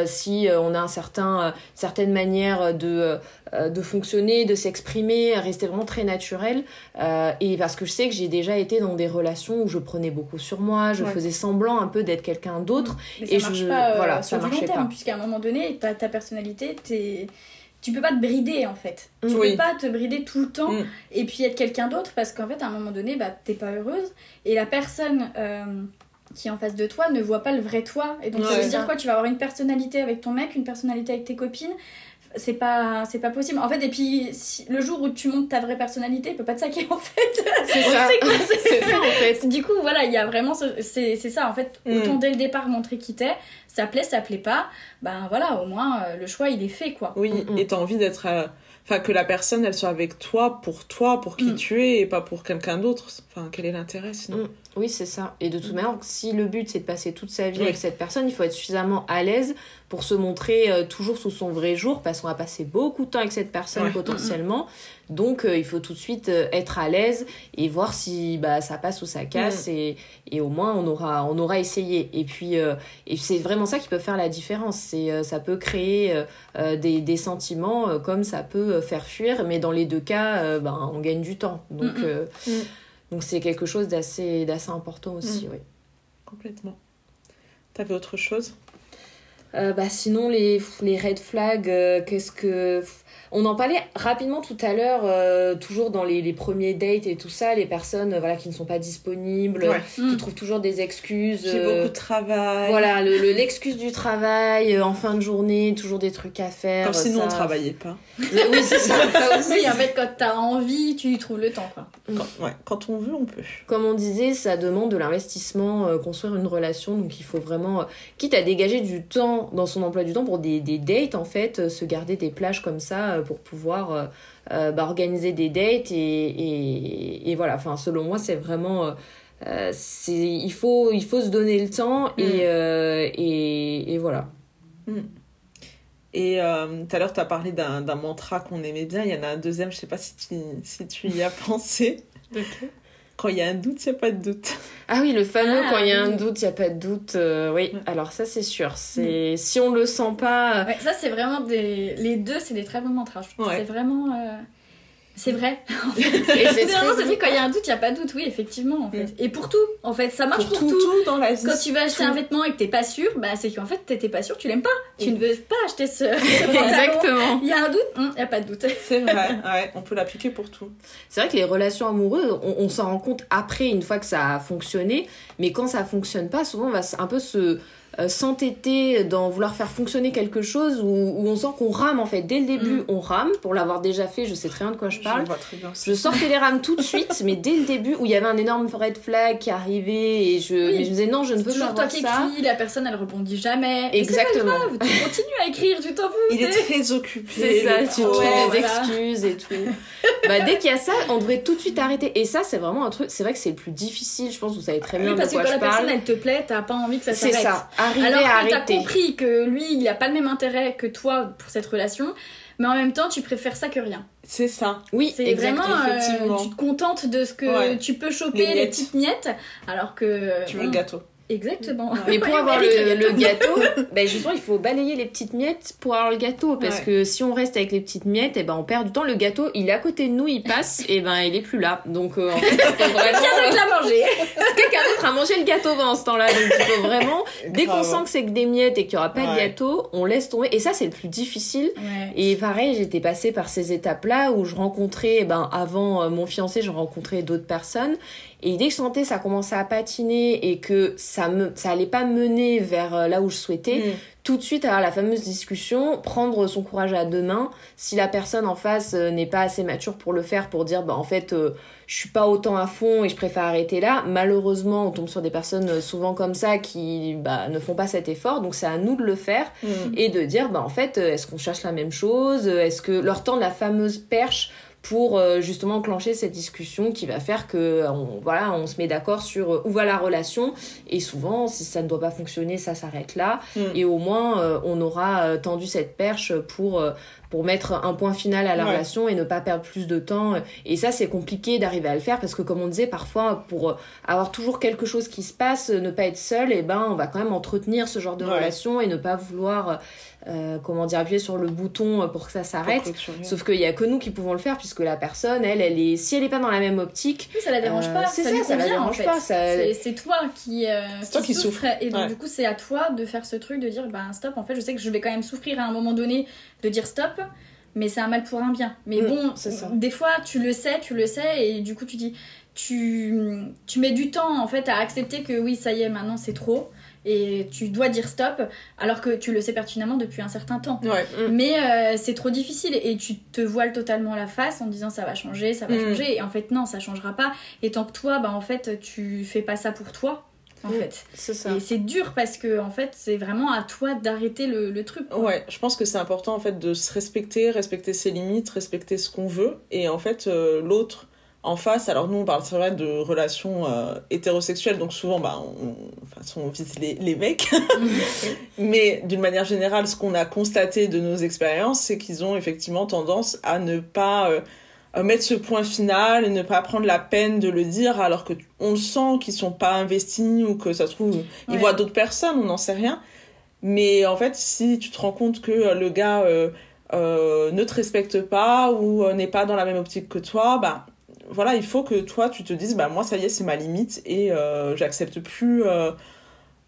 Speaker 2: si on a un certain, certaine manière de euh, de fonctionner, de s'exprimer, rester vraiment très naturel. Euh, et parce que je sais que j'ai déjà été dans des relations où je prenais beaucoup sur moi, je faisais semblant un peu d'être quelqu'un d'autre.
Speaker 1: et ça je, pas, euh, voilà, ça marchait pas. Puisqu'à un moment donné, ta, ta personnalité, t'es tu peux pas te brider en fait. Tu peux pas te brider tout le temps mm. et puis être quelqu'un d'autre parce qu'en fait à un moment donné bah t'es pas heureuse et la personne qui est en face de toi ne voit pas le vrai toi et donc ça veut dire quoi tu vas avoir une personnalité avec ton mec une personnalité avec tes copines c'est pas c'est pas possible. En fait et puis le jour où tu montes ta vraie personnalité il peut pas te saquer en fait.
Speaker 2: C'est ça. c'est ça en fait.
Speaker 1: Du coup voilà il y a vraiment c'est ça en fait. Mm. autant dès le départ montrer qui t'es ça plaît ça plaît pas ben voilà au moins euh, le choix il est fait quoi.
Speaker 3: Oui mm, mm. et t'as envie d'être euh, enfin que la personne elle soit avec toi pour toi pour qui tu es et pas pour quelqu'un d'autre. Enfin quel est l'intérêt sinon?
Speaker 2: Oui c'est ça et de toute manière si le but c'est de passer toute sa vie avec cette personne il faut être suffisamment à l'aise pour se montrer euh, toujours sous son vrai jour parce qu'on va passer beaucoup de temps avec cette personne potentiellement. Donc euh, il faut tout de suite euh, être à l'aise et voir si bah, ça passe ou ça casse et, et, au moins on aura, on aura essayé. Et puis et c'est vraiment ça qui peut faire la différence. C'est, ça peut créer des, des, sentiments comme ça peut faire fuir, mais dans les deux cas, ben, on gagne du temps. Donc donc c'est quelque chose d'assez, d'assez important aussi. Oui.
Speaker 3: Complètement. T'avais autre chose?
Speaker 2: Euh, bah, sinon, les, les red flags, euh, qu'est-ce que. On en parlait rapidement tout à l'heure, euh, toujours dans les, les, premiers dates et tout ça, les personnes euh, voilà, qui ne sont pas disponibles, qui mm. trouvent toujours des excuses.
Speaker 3: J'ai beaucoup de travail.
Speaker 2: Voilà, l'excuse du travail, en fin de journée, toujours des trucs à faire.
Speaker 3: Comme si nous, on travaillait pas.
Speaker 2: oui, c'est ça,
Speaker 1: ça aussi. en fait, quand t'as envie, tu y trouves le temps. Quoi.
Speaker 3: Quand, ouais, quand on veut, on peut.
Speaker 2: Comme on disait, ça demande de l'investissement, construire une relation, donc il faut vraiment, quitte à dégager du temps dans son emploi du temps pour des, des dates, en fait, se garder des plages comme ça euh, pour pouvoir euh, euh, bah, organiser des dates et, et, voilà enfin selon moi c'est vraiment c'est il faut il faut se donner le temps et, mm. et, et, voilà
Speaker 3: mm. Et tout à l'heure, tu as parlé d'un mantra qu'on aimait bien. Il y en a un deuxième, je sais pas si tu, si tu y as pensé. Quand il y a un doute, il n'y a pas de doute.
Speaker 2: Ah oui, le fameux ah quand il y a un doute, il n'y a pas de doute. Euh, oui, alors ça c'est sûr. C'est mm. Si on le sent pas.
Speaker 1: Ouais, ça c'est vraiment des. Les deux, c'est des très bons mantras. C'est vraiment. Euh, c'est vrai. c'est vraiment ce truc quand il y a un doute, il n'y a pas de doute, oui, effectivement. En fait. Mm. Et pour tout, en fait, ça marche pour, tout,
Speaker 3: dans la vie.
Speaker 1: Quand tu vas acheter un vêtement et que t'es pas sûr, bah c'est qu'en fait t'étais pas sûr, tu l'aimes pas. Tu ne veux pas acheter ce, Exactement. Il y a un doute, hum, il n'y a pas de doute.
Speaker 3: C'est vrai, ouais, on peut l'appliquer pour tout.
Speaker 2: C'est vrai que les relations amoureuses, on, on s'en rend compte après, une fois que ça a fonctionné, mais quand ça fonctionne pas, souvent on va un peu se euh, s'entêter dans vouloir faire fonctionner quelque chose où, on sent qu'on rame en fait. Dès le début, mm. on rame. Pour l'avoir déjà fait, je sais très bien de quoi je parle. Je, sortais les rames tout de suite, mais dès le début où il y avait un énorme red flag qui arrivait et je, mais je me disais non, je ne veux pas
Speaker 1: toi
Speaker 2: qui
Speaker 1: ça. la personne elle répondit jamais.
Speaker 2: Exactement.
Speaker 1: Pas tu continues à écrire, tu t'en fous.
Speaker 3: Il est très occupé.
Speaker 2: C'est ça, tu trouves des excuses et tout. bah, dès qu'il y a ça, on devrait tout de suite arrêter. Et ça, c'est vraiment un truc, c'est vrai que c'est le plus difficile, je pense, vous savez très bien de quoi je parle.
Speaker 1: Parce
Speaker 2: que quand
Speaker 1: la personne elle te plaît, t'as pas envie que ça s'arrête.
Speaker 2: C'est ça, arriver à arrêter
Speaker 1: compris que lui, il a pas le même intérêt que toi pour cette relation, mais en même temps, tu préfères ça que rien.
Speaker 3: C'est ça.
Speaker 2: Oui,
Speaker 1: c'est vraiment. Euh, tu te contentes de ce que tu peux choper, les, petites miettes, alors que.
Speaker 3: Tu veux le gâteau.
Speaker 1: Exactement.
Speaker 2: Mais pour avoir le, gâteau, ben justement, il faut balayer les petites miettes pour avoir le gâteau. Parce que si on reste avec les petites miettes, et eh ben on perd du temps. Le gâteau, il est à côté de nous, il passe, et ben il est plus là. Donc euh, en fait,
Speaker 1: l'a mangé.
Speaker 2: Quelqu'un d'autre a mangé le gâteau pendant ce temps-là. Donc il faut vraiment, dès qu'on sent que c'est que des miettes et qu'il n'y aura pas de gâteau, on laisse tomber. Et ça, c'est le plus difficile. Et pareil, j'étais passée par ces étapes-là où je rencontrais, eh ben avant euh, mon fiancé, je rencontrais d'autres personnes. Et dès que je sentais ça commençait à patiner et que ça me ça allait pas mener vers euh, là où je souhaitais, mm. tout de suite avoir la fameuse discussion, prendre son courage à deux mains. Si la personne en face euh, n'est pas assez mature pour le faire, pour dire bah en fait euh, je suis pas autant à fond et je préfère arrêter là. Malheureusement, on tombe sur des personnes souvent comme ça qui bah, ne font pas cet effort, donc c'est à nous de le faire mm. et de dire bah en fait est-ce qu'on cherche la même chose, est-ce que leur temps de la fameuse perche pour euh, justement enclencher cette discussion qui va faire que on, voilà, on se met d'accord sur euh, où va la relation et souvent si ça ne doit pas fonctionner ça s'arrête là mm. et au moins euh, on aura tendu cette perche pour pour mettre un point final à la relation et ne pas perdre plus de temps. Et ça, c'est compliqué d'arriver à le faire parce que, comme on disait, parfois, pour avoir toujours quelque chose qui se passe, ne pas être seul, et eh ben, on va quand même entretenir ce genre de relation et ne pas vouloir euh, comment dire, appuyer sur le bouton pour que ça s'arrête. Sauf qu'il y a que nous qui pouvons le faire puisque la personne, elle, elle est, si elle est pas dans la même optique,
Speaker 1: ça la dérange pas. Euh,
Speaker 2: c'est ça, ça la dérange pas.
Speaker 1: C'est toi qui, euh,
Speaker 3: toi qui, souffre.
Speaker 1: Et donc, du coup, c'est à toi de faire ce truc de dire, ben stop. En fait, je sais que je vais quand même souffrir à un moment donné de dire stop mais c'est un mal pour un bien. Mais mm, bon, des fois, tu le sais, tu le sais, et du coup, tu dis, tu, tu mets du temps en fait à accepter que oui, ça y est, maintenant c'est trop et tu dois dire stop alors que tu le sais pertinemment depuis un certain temps.
Speaker 3: Mm.
Speaker 1: Mais euh, c'est trop difficile et tu te voiles totalement la face en disant ça va changer, ça va mm. changer et en fait non, ça changera pas. Et tant que toi, bah en fait, tu fais pas ça pour toi. En mm. fait,
Speaker 2: c'est ça.
Speaker 1: Et c'est dur parce que en fait, c'est vraiment à toi d'arrêter le, le, truc.
Speaker 3: Ouais, je pense que c'est important en fait de se respecter, respecter ses limites, respecter ce qu'on veut et en fait euh, l'autre en face, alors nous on parle c'est vrai de relations euh, hétérosexuelles, donc souvent bah, on, on vise les, les mecs, mais d'une manière générale, ce qu'on a constaté de nos expériences, c'est qu'ils ont effectivement tendance à ne pas euh, mettre ce point final et ne pas prendre la peine de le dire, alors que on le sent qu'ils sont pas investis ou que ça se trouve ils voient d'autres personnes, on n'en sait rien. Mais en fait, si tu te rends compte que euh, le gars ne te respecte pas ou n'est pas dans la même optique que toi, bah voilà, il faut que toi, tu te dises, bah moi, ça y est, c'est ma limite et euh, j'accepte plus euh,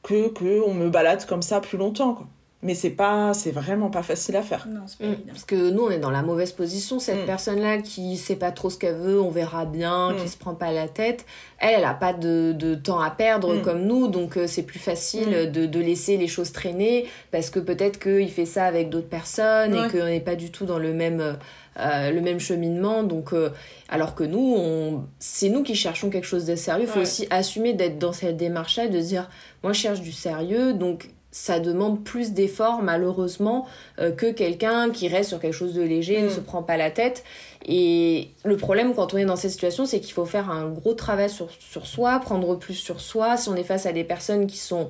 Speaker 3: que qu'on me balade comme ça plus longtemps, quoi. mais c'est pas c'est vraiment pas facile à faire
Speaker 1: non, pas
Speaker 2: mm. parce que nous on est dans la mauvaise position cette mm. personne là qui sait pas trop ce qu'elle veut on verra bien mm. qui se prend pas la tête elle elle a pas de, de temps à perdre comme nous donc euh, c'est plus facile de, de, laisser les choses traîner parce que peut-être qu'il fait ça avec d'autres personnes et qu'on n'est pas du tout dans le même euh, le même cheminement donc euh, alors que nous on c'est nous qui cherchons quelque chose de sérieux il faut aussi assumer d'être dans cette démarche là de dire moi je cherche du sérieux donc ça demande plus d'efforts malheureusement euh, que quelqu'un qui reste sur quelque chose de léger, ne mm. se prend pas la tête. Et le problème quand on est dans cette situation, c'est qu'il faut faire un gros travail sur, sur soi, prendre plus sur soi. Si on est face à des personnes qui sont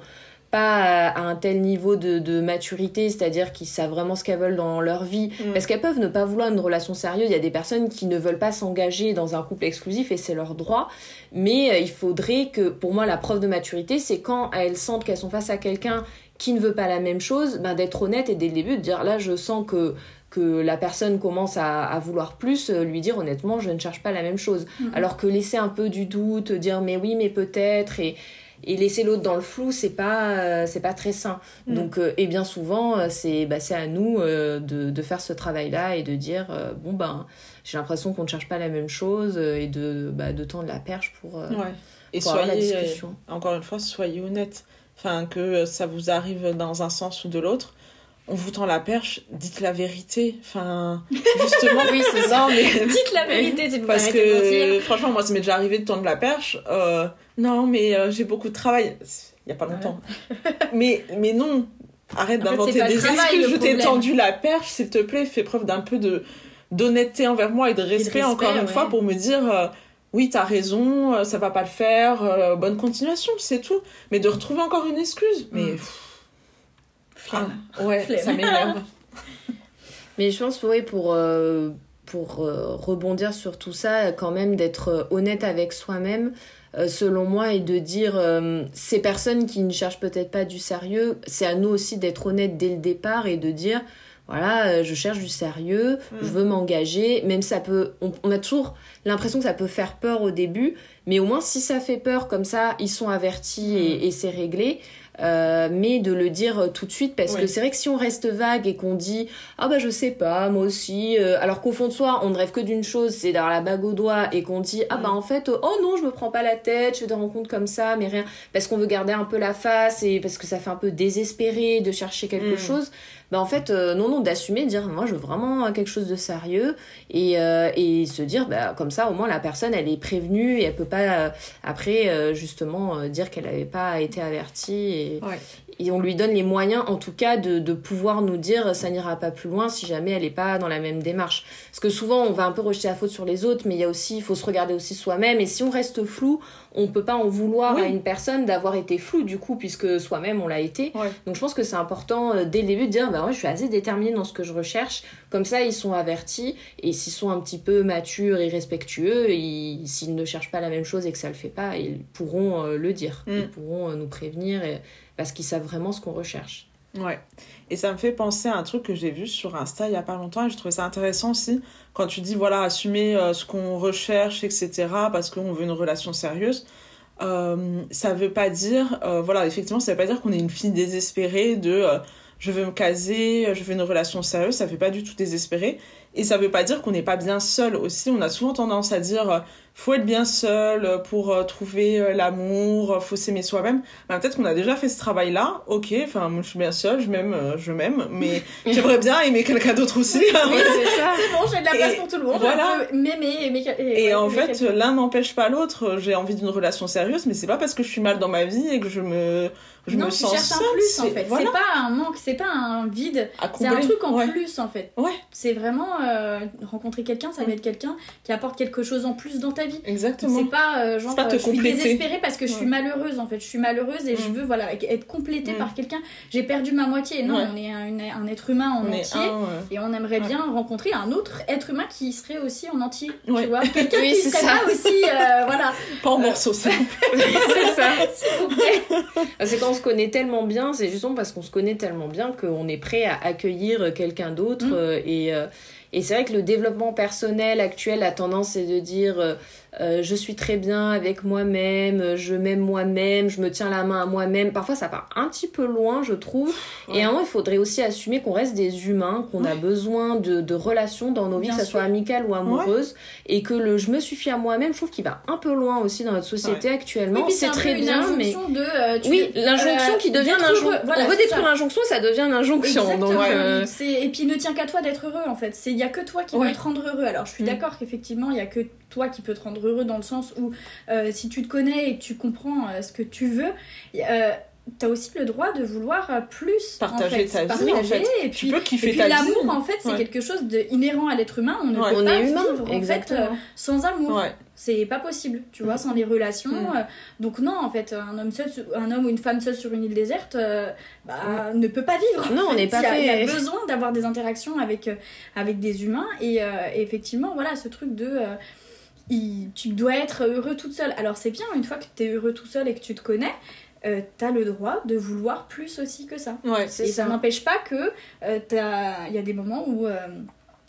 Speaker 2: pas à un tel niveau de, de maturité, c'est-à-dire qui savent vraiment ce qu'elles veulent dans leur vie, mm. parce qu'elles peuvent ne pas vouloir une relation sérieuse. Il y a des personnes qui ne veulent pas s'engager dans un couple exclusif et c'est leur droit. Mais euh, il faudrait que, pour moi, la preuve de maturité, c'est quand elles sentent qu'elles sont face à quelqu'un qui ne veut pas la même chose, ben, d'être honnête et dès le début de dire là je sens que que la personne commence à, à vouloir plus, euh, lui dire honnêtement je ne cherche pas la même chose. Mhm. Alors que laisser un peu du doute, dire mais oui mais peut-être et et laisser l'autre dans le flou c'est pas euh, c'est pas très sain mhm. donc euh, et bien souvent c'est bah, c'est à nous de, de faire ce travail là et de dire bon ben j'ai l'impression qu'on ne cherche pas la même chose et de bah, de tendre la perche pour, ouais.
Speaker 3: et soyez, la discussion encore une fois soyez honnête enfin que ça vous arrive dans un sens ou de l'autre, on vous tend la perche, dites la vérité. Enfin, justement,
Speaker 1: oui, c'est ça. Mais... dites la vérité, c'est
Speaker 3: Parce que, franchement, moi, ça m'est déjà arrivé de tendre la perche. Euh, non, mais euh, j'ai beaucoup de travail. Il y a pas longtemps. mais, mais non, arrête d'inventer des excuses. Je t'ai tendu la perche, s'il te plaît, fais preuve d'un peu de d'honnêteté envers moi et de respect, encore une fois, pour me dire. Euh, oui, t'as raison, ça va pas le faire, bonne continuation, c'est tout. Mais de retrouver encore une excuse, mais.
Speaker 1: Mm.
Speaker 3: Ah, ouais, ça m'énerve.
Speaker 2: mais je pense, oui, pour, euh, pour rebondir sur tout ça, quand même, d'être honnête avec soi-même, selon moi, et de dire ces personnes qui ne cherchent peut-être pas du sérieux, c'est à nous aussi d'être honnête dès le départ et de dire voilà, euh, je cherche du sérieux, mm. je veux m'engager, même ça peut, on, a toujours l'impression que ça peut faire peur au début, mais au moins si ça fait peur comme ça, ils sont avertis et, mm. et c'est réglé. Euh, mais de le dire euh, tout de suite parce que c'est vrai que si on reste vague et qu'on dit ah bah je sais pas moi aussi euh, alors qu'au fond de soi on ne rêve que d'une chose c'est d'avoir la bague au doigt et qu'on dit ah bah en fait oh non je me prends pas la tête je fais des rencontres comme ça mais rien parce qu'on veut garder un peu la face et parce que ça fait un peu désespéré de chercher quelque mm. chose bah en fait non non d'assumer de dire moi je veux vraiment quelque chose de sérieux et, et se dire bah comme ça au moins la personne elle est prévenue et elle peut pas après justement dire qu'elle avait pas été avertie et et, on lui donne les moyens, en tout cas, de, de pouvoir nous dire ça n'ira pas plus loin si jamais elle n'est pas dans la même démarche. Parce que souvent, on va un peu rejeter la faute sur les autres, mais il y a aussi, il faut se regarder aussi soi-même. Et si on reste flou, on peut pas en vouloir à une personne d'avoir été flou, du coup, puisque soi-même on l'a été. Donc je pense que c'est important euh, dès le début de dire bah ouais, je suis assez déterminée dans ce que je recherche. Comme ça, ils sont avertis. Et s'ils sont un petit peu matures et respectueux, s'ils ne cherchent pas la même chose et que ça le fait pas, ils pourront euh, le dire. Mm. Ils pourront euh, nous prévenir. Et parce qu'ils savent vraiment ce qu'on recherche.
Speaker 3: Ouais. Et ça me fait penser à un truc que j'ai vu sur Insta il y a pas longtemps et je trouvais ça intéressant aussi quand tu dis voilà assumer euh, ce qu'on recherche etc parce qu'on veut une relation sérieuse. Euh, ça veut pas dire euh, voilà effectivement ça veut pas dire qu'on est une fille désespérée de euh, je veux me caser je veux une relation sérieuse ça fait pas du tout désespérer et ça veut pas dire qu'on n'est pas bien seul aussi on a souvent tendance à dire faut être bien seul pour euh, trouver euh, l'amour, faut s'aimer soi-même. Ben, peut-être qu'on a déjà fait ce travail-là. Ok, enfin, moi je suis bien seule, je m'aime, euh, je m'aime, mais j'aimerais bien aimer quelqu'un d'autre aussi.
Speaker 1: oui, c'est ça. C'est bon, j'ai de la place pour tout le monde. Voilà. M'aimer, aimer.
Speaker 3: Et, et en fait, l'un n'empêche pas l'autre. J'ai envie d'une relation sérieuse, mais c'est pas parce que je suis mal dans ma vie et que je me je
Speaker 1: non,
Speaker 3: me
Speaker 1: tu
Speaker 3: sens
Speaker 1: cherches un plus en fait. C'est pas un manque, c'est pas un vide. C'est un truc en plus en fait.
Speaker 3: Ouais.
Speaker 1: C'est vraiment rencontrer quelqu'un, ça va être quelqu'un qui apporte quelque chose en plus dans ta vie.
Speaker 3: Exactement.
Speaker 1: C'est pas euh, genre euh, je suis désespérée parce que je suis malheureuse en fait. Je suis malheureuse et je veux voilà être complétée par quelqu'un. J'ai perdu ma moitié. Non on est un, être humain en entier et on aimerait bien rencontrer un autre être humain qui serait aussi en entier tu vois. Quelqu'un qui serait ça. pas aussi euh, voilà.
Speaker 3: Pas en morceaux c'est
Speaker 2: ça. Plaît. C'est quand on se connaît tellement bien c'est justement parce qu'on se connaît tellement bien qu'on est prêt à accueillir quelqu'un d'autre mm. et Et c'est vrai que le développement personnel actuel a tendance c'est de dire euh, euh, je suis très bien avec moi-même, je m'aime moi-même, je me tiens la main à moi-même. Parfois ça part un petit peu loin, je trouve. Et à un moment, il faudrait aussi assumer qu'on reste des humains, qu'on a besoin de, de, relations dans nos vies, que ce soit amicales ou amoureuses, et que le je me suffis à moi-même, je trouve qu'il va un peu loin aussi dans notre société actuellement. c'est très bien, mais
Speaker 1: de, euh,
Speaker 2: oui, l'injonction qui devient l'injonction. on veut détruire l'injonction, ça devient une injonction. Donc,
Speaker 1: et puis il ne tient qu'à toi d'être heureux en fait. Il y a que toi qui peut te rendre heureux. Alors je suis mm. d'accord qu'effectivement il y a que toi qui peut te rendre heureux dans le sens où euh, si tu te connais et que tu comprends euh, ce que tu veux, euh, tu as aussi le droit de vouloir plus
Speaker 3: partager ta
Speaker 1: vie
Speaker 3: en fait.
Speaker 1: et puis, l'amour en fait c'est quelque chose d'inhérent à l'être humain. On ne peut pas est humain, vivre en fait sans amour. C'est pas possible tu vois sans les relations mm. donc non en fait un homme seul un homme ou une femme seule sur une île déserte bah, ne peut pas vivre
Speaker 2: non on n'est pas
Speaker 1: fait il y a besoin d'avoir des interactions avec avec des humains et, et, effectivement voilà ce truc de tu dois être heureux toute seule. Alors c'est bien, une fois que tu es heureux tout seul et que tu te connais, euh, tu as le droit de vouloir plus aussi que ça.
Speaker 3: Ouais,
Speaker 1: et ça, n'empêche pas que euh, il y a des moments où euh,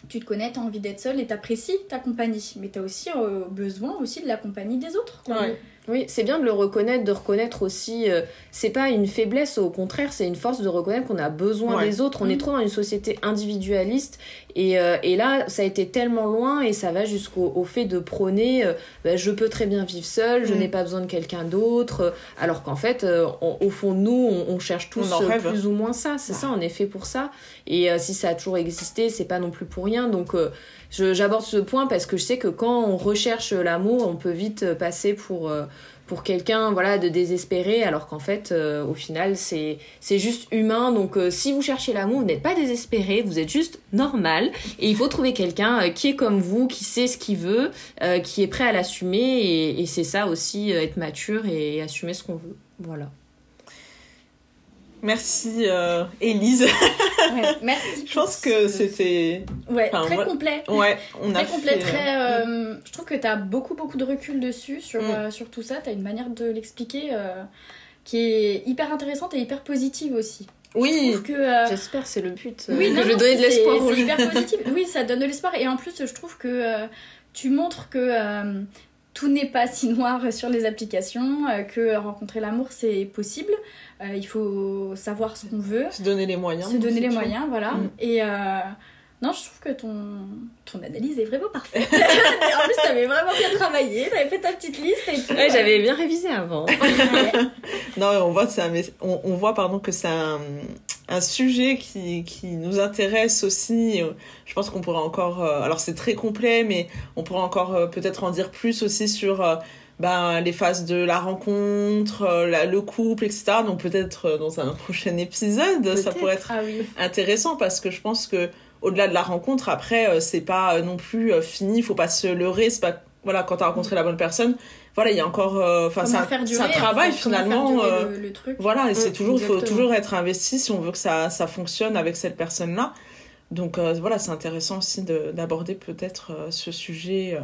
Speaker 1: tu te connais, tu as envie d'être seule et t'apprécies ta compagnie. Mais tu as aussi euh, besoin aussi de la compagnie des autres.
Speaker 3: Ouais.
Speaker 2: Oui, c'est bien de le reconnaître, de reconnaître aussi. Euh, c'est pas une faiblesse, au contraire, c'est une force de reconnaître qu'on a besoin des autres. On est mm. trop dans une société individualiste. Et, euh, et, là, ça a été tellement loin et ça va jusqu'au fait de prôner euh, bah, je peux très bien vivre seul, je mm. n'ai pas besoin de quelqu'un d'autre. alors qu'en fait, au fond, nous, on, cherche tous plus ou moins ça. C'est ça, on est fait pour ça. Et si ça a toujours existé, c'est pas non plus pour rien. Donc j'aborde ce point parce que je sais que quand on recherche l'amour, on peut vite passer pour, euh, pour quelqu'un voilà, de désespéré, alors qu'en fait, euh, au final, c'est juste humain. Donc, euh, si vous cherchez l'amour, vous n'êtes pas désespéré, vous êtes juste normal. Et il faut trouver quelqu'un qui est comme vous, qui sait ce qu'il veut, qui est prêt à l'assumer. Et, et c'est ça aussi, être mature et assumer ce qu'on veut. Voilà.
Speaker 3: Merci euh, Élise.
Speaker 1: merci.
Speaker 3: je pense que c'était
Speaker 1: ouais, très complet.
Speaker 3: Ouais, on
Speaker 1: très
Speaker 3: a
Speaker 1: complet, très. Euh, euh, je trouve que tu as beaucoup beaucoup de recul dessus sur mm. sur tout ça. Tu as une manière de l'expliquer qui est hyper intéressante et hyper positive aussi.
Speaker 3: Oui,
Speaker 2: que j'espère c'est le but.
Speaker 1: Oui, que je donne de l'espoir. C'est hyper positif. Oui, ça donne de l'espoir et en plus je trouve que tu montres que tout n'est pas si noir sur les applications, euh, que rencontrer l'amour c'est possible. Euh, il faut savoir ce qu'on veut.
Speaker 3: Se donner les moyens.
Speaker 1: Se donner les moyens, voilà. Mm. Et euh, non, je trouve que ton, ton analyse est vraiment parfaite. en plus, t'avais vraiment bien travaillé, t'avais fait ta petite liste et tout.
Speaker 2: Ouais, j'avais bien révisé avant.
Speaker 3: non, on voit, ça, on, on voit pardon, que c'est un, un sujet qui, qui, nous intéresse aussi. Je pense qu'on pourrait encore... Euh, alors c'est très complet, mais on pourrait encore euh, peut-être en dire plus aussi sur euh, ben, les phases de la rencontre, le couple, etc. Donc peut-être dans un prochain épisode, ça pourrait être
Speaker 1: ah
Speaker 3: intéressant parce que je pense que au-delà de la rencontre, après, c'est pas non plus fini, il faut pas se leurrer, c'est pas... Voilà, quand t'as rencontré la bonne personne, voilà il y a encore euh, enfin ça ça travaille finalement
Speaker 1: euh, le, truc.
Speaker 3: voilà et c'est toujours il faut toujours être investi si on veut que ça ça fonctionne avec cette personne là donc euh, voilà c'est intéressant aussi d'aborder peut-être ce sujet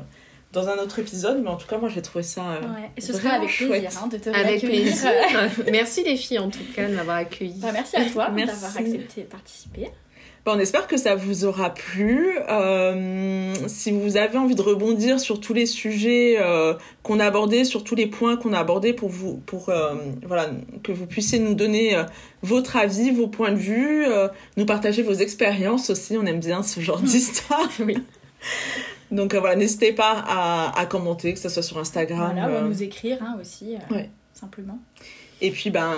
Speaker 3: dans un autre épisode, mais en tout cas, moi j'ai trouvé ça.
Speaker 1: ouais. Et ce sera avec plaisir hein, de te
Speaker 2: Avec plaisir. merci les filles en tout cas de m'avoir accueilli.
Speaker 1: Bah, merci à toi d'avoir accepté de participer
Speaker 3: on espère que ça vous aura plu. Euh, si vous avez envie de rebondir sur tous les sujets euh, qu'on a abordés, sur tous les points qu'on a abordés pour vous, pour euh, voilà, que vous puissiez nous donner votre avis, vos points de vue, nous partager vos expériences aussi. On aime bien ce genre d'histoire.
Speaker 2: oui.
Speaker 3: Donc voilà, n'hésitez pas à, commenter, que ce soit sur Instagram.
Speaker 1: Voilà, ou à nous écrire hein, aussi, simplement.
Speaker 3: Et puis, ben,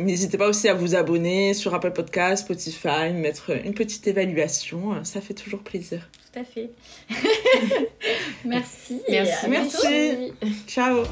Speaker 3: n'hésitez pas aussi à vous abonner sur Apple Podcast, Spotify, mettre une petite évaluation. Ça fait toujours plaisir.
Speaker 1: Tout à fait. Merci.
Speaker 3: Merci. Merci. Ciao.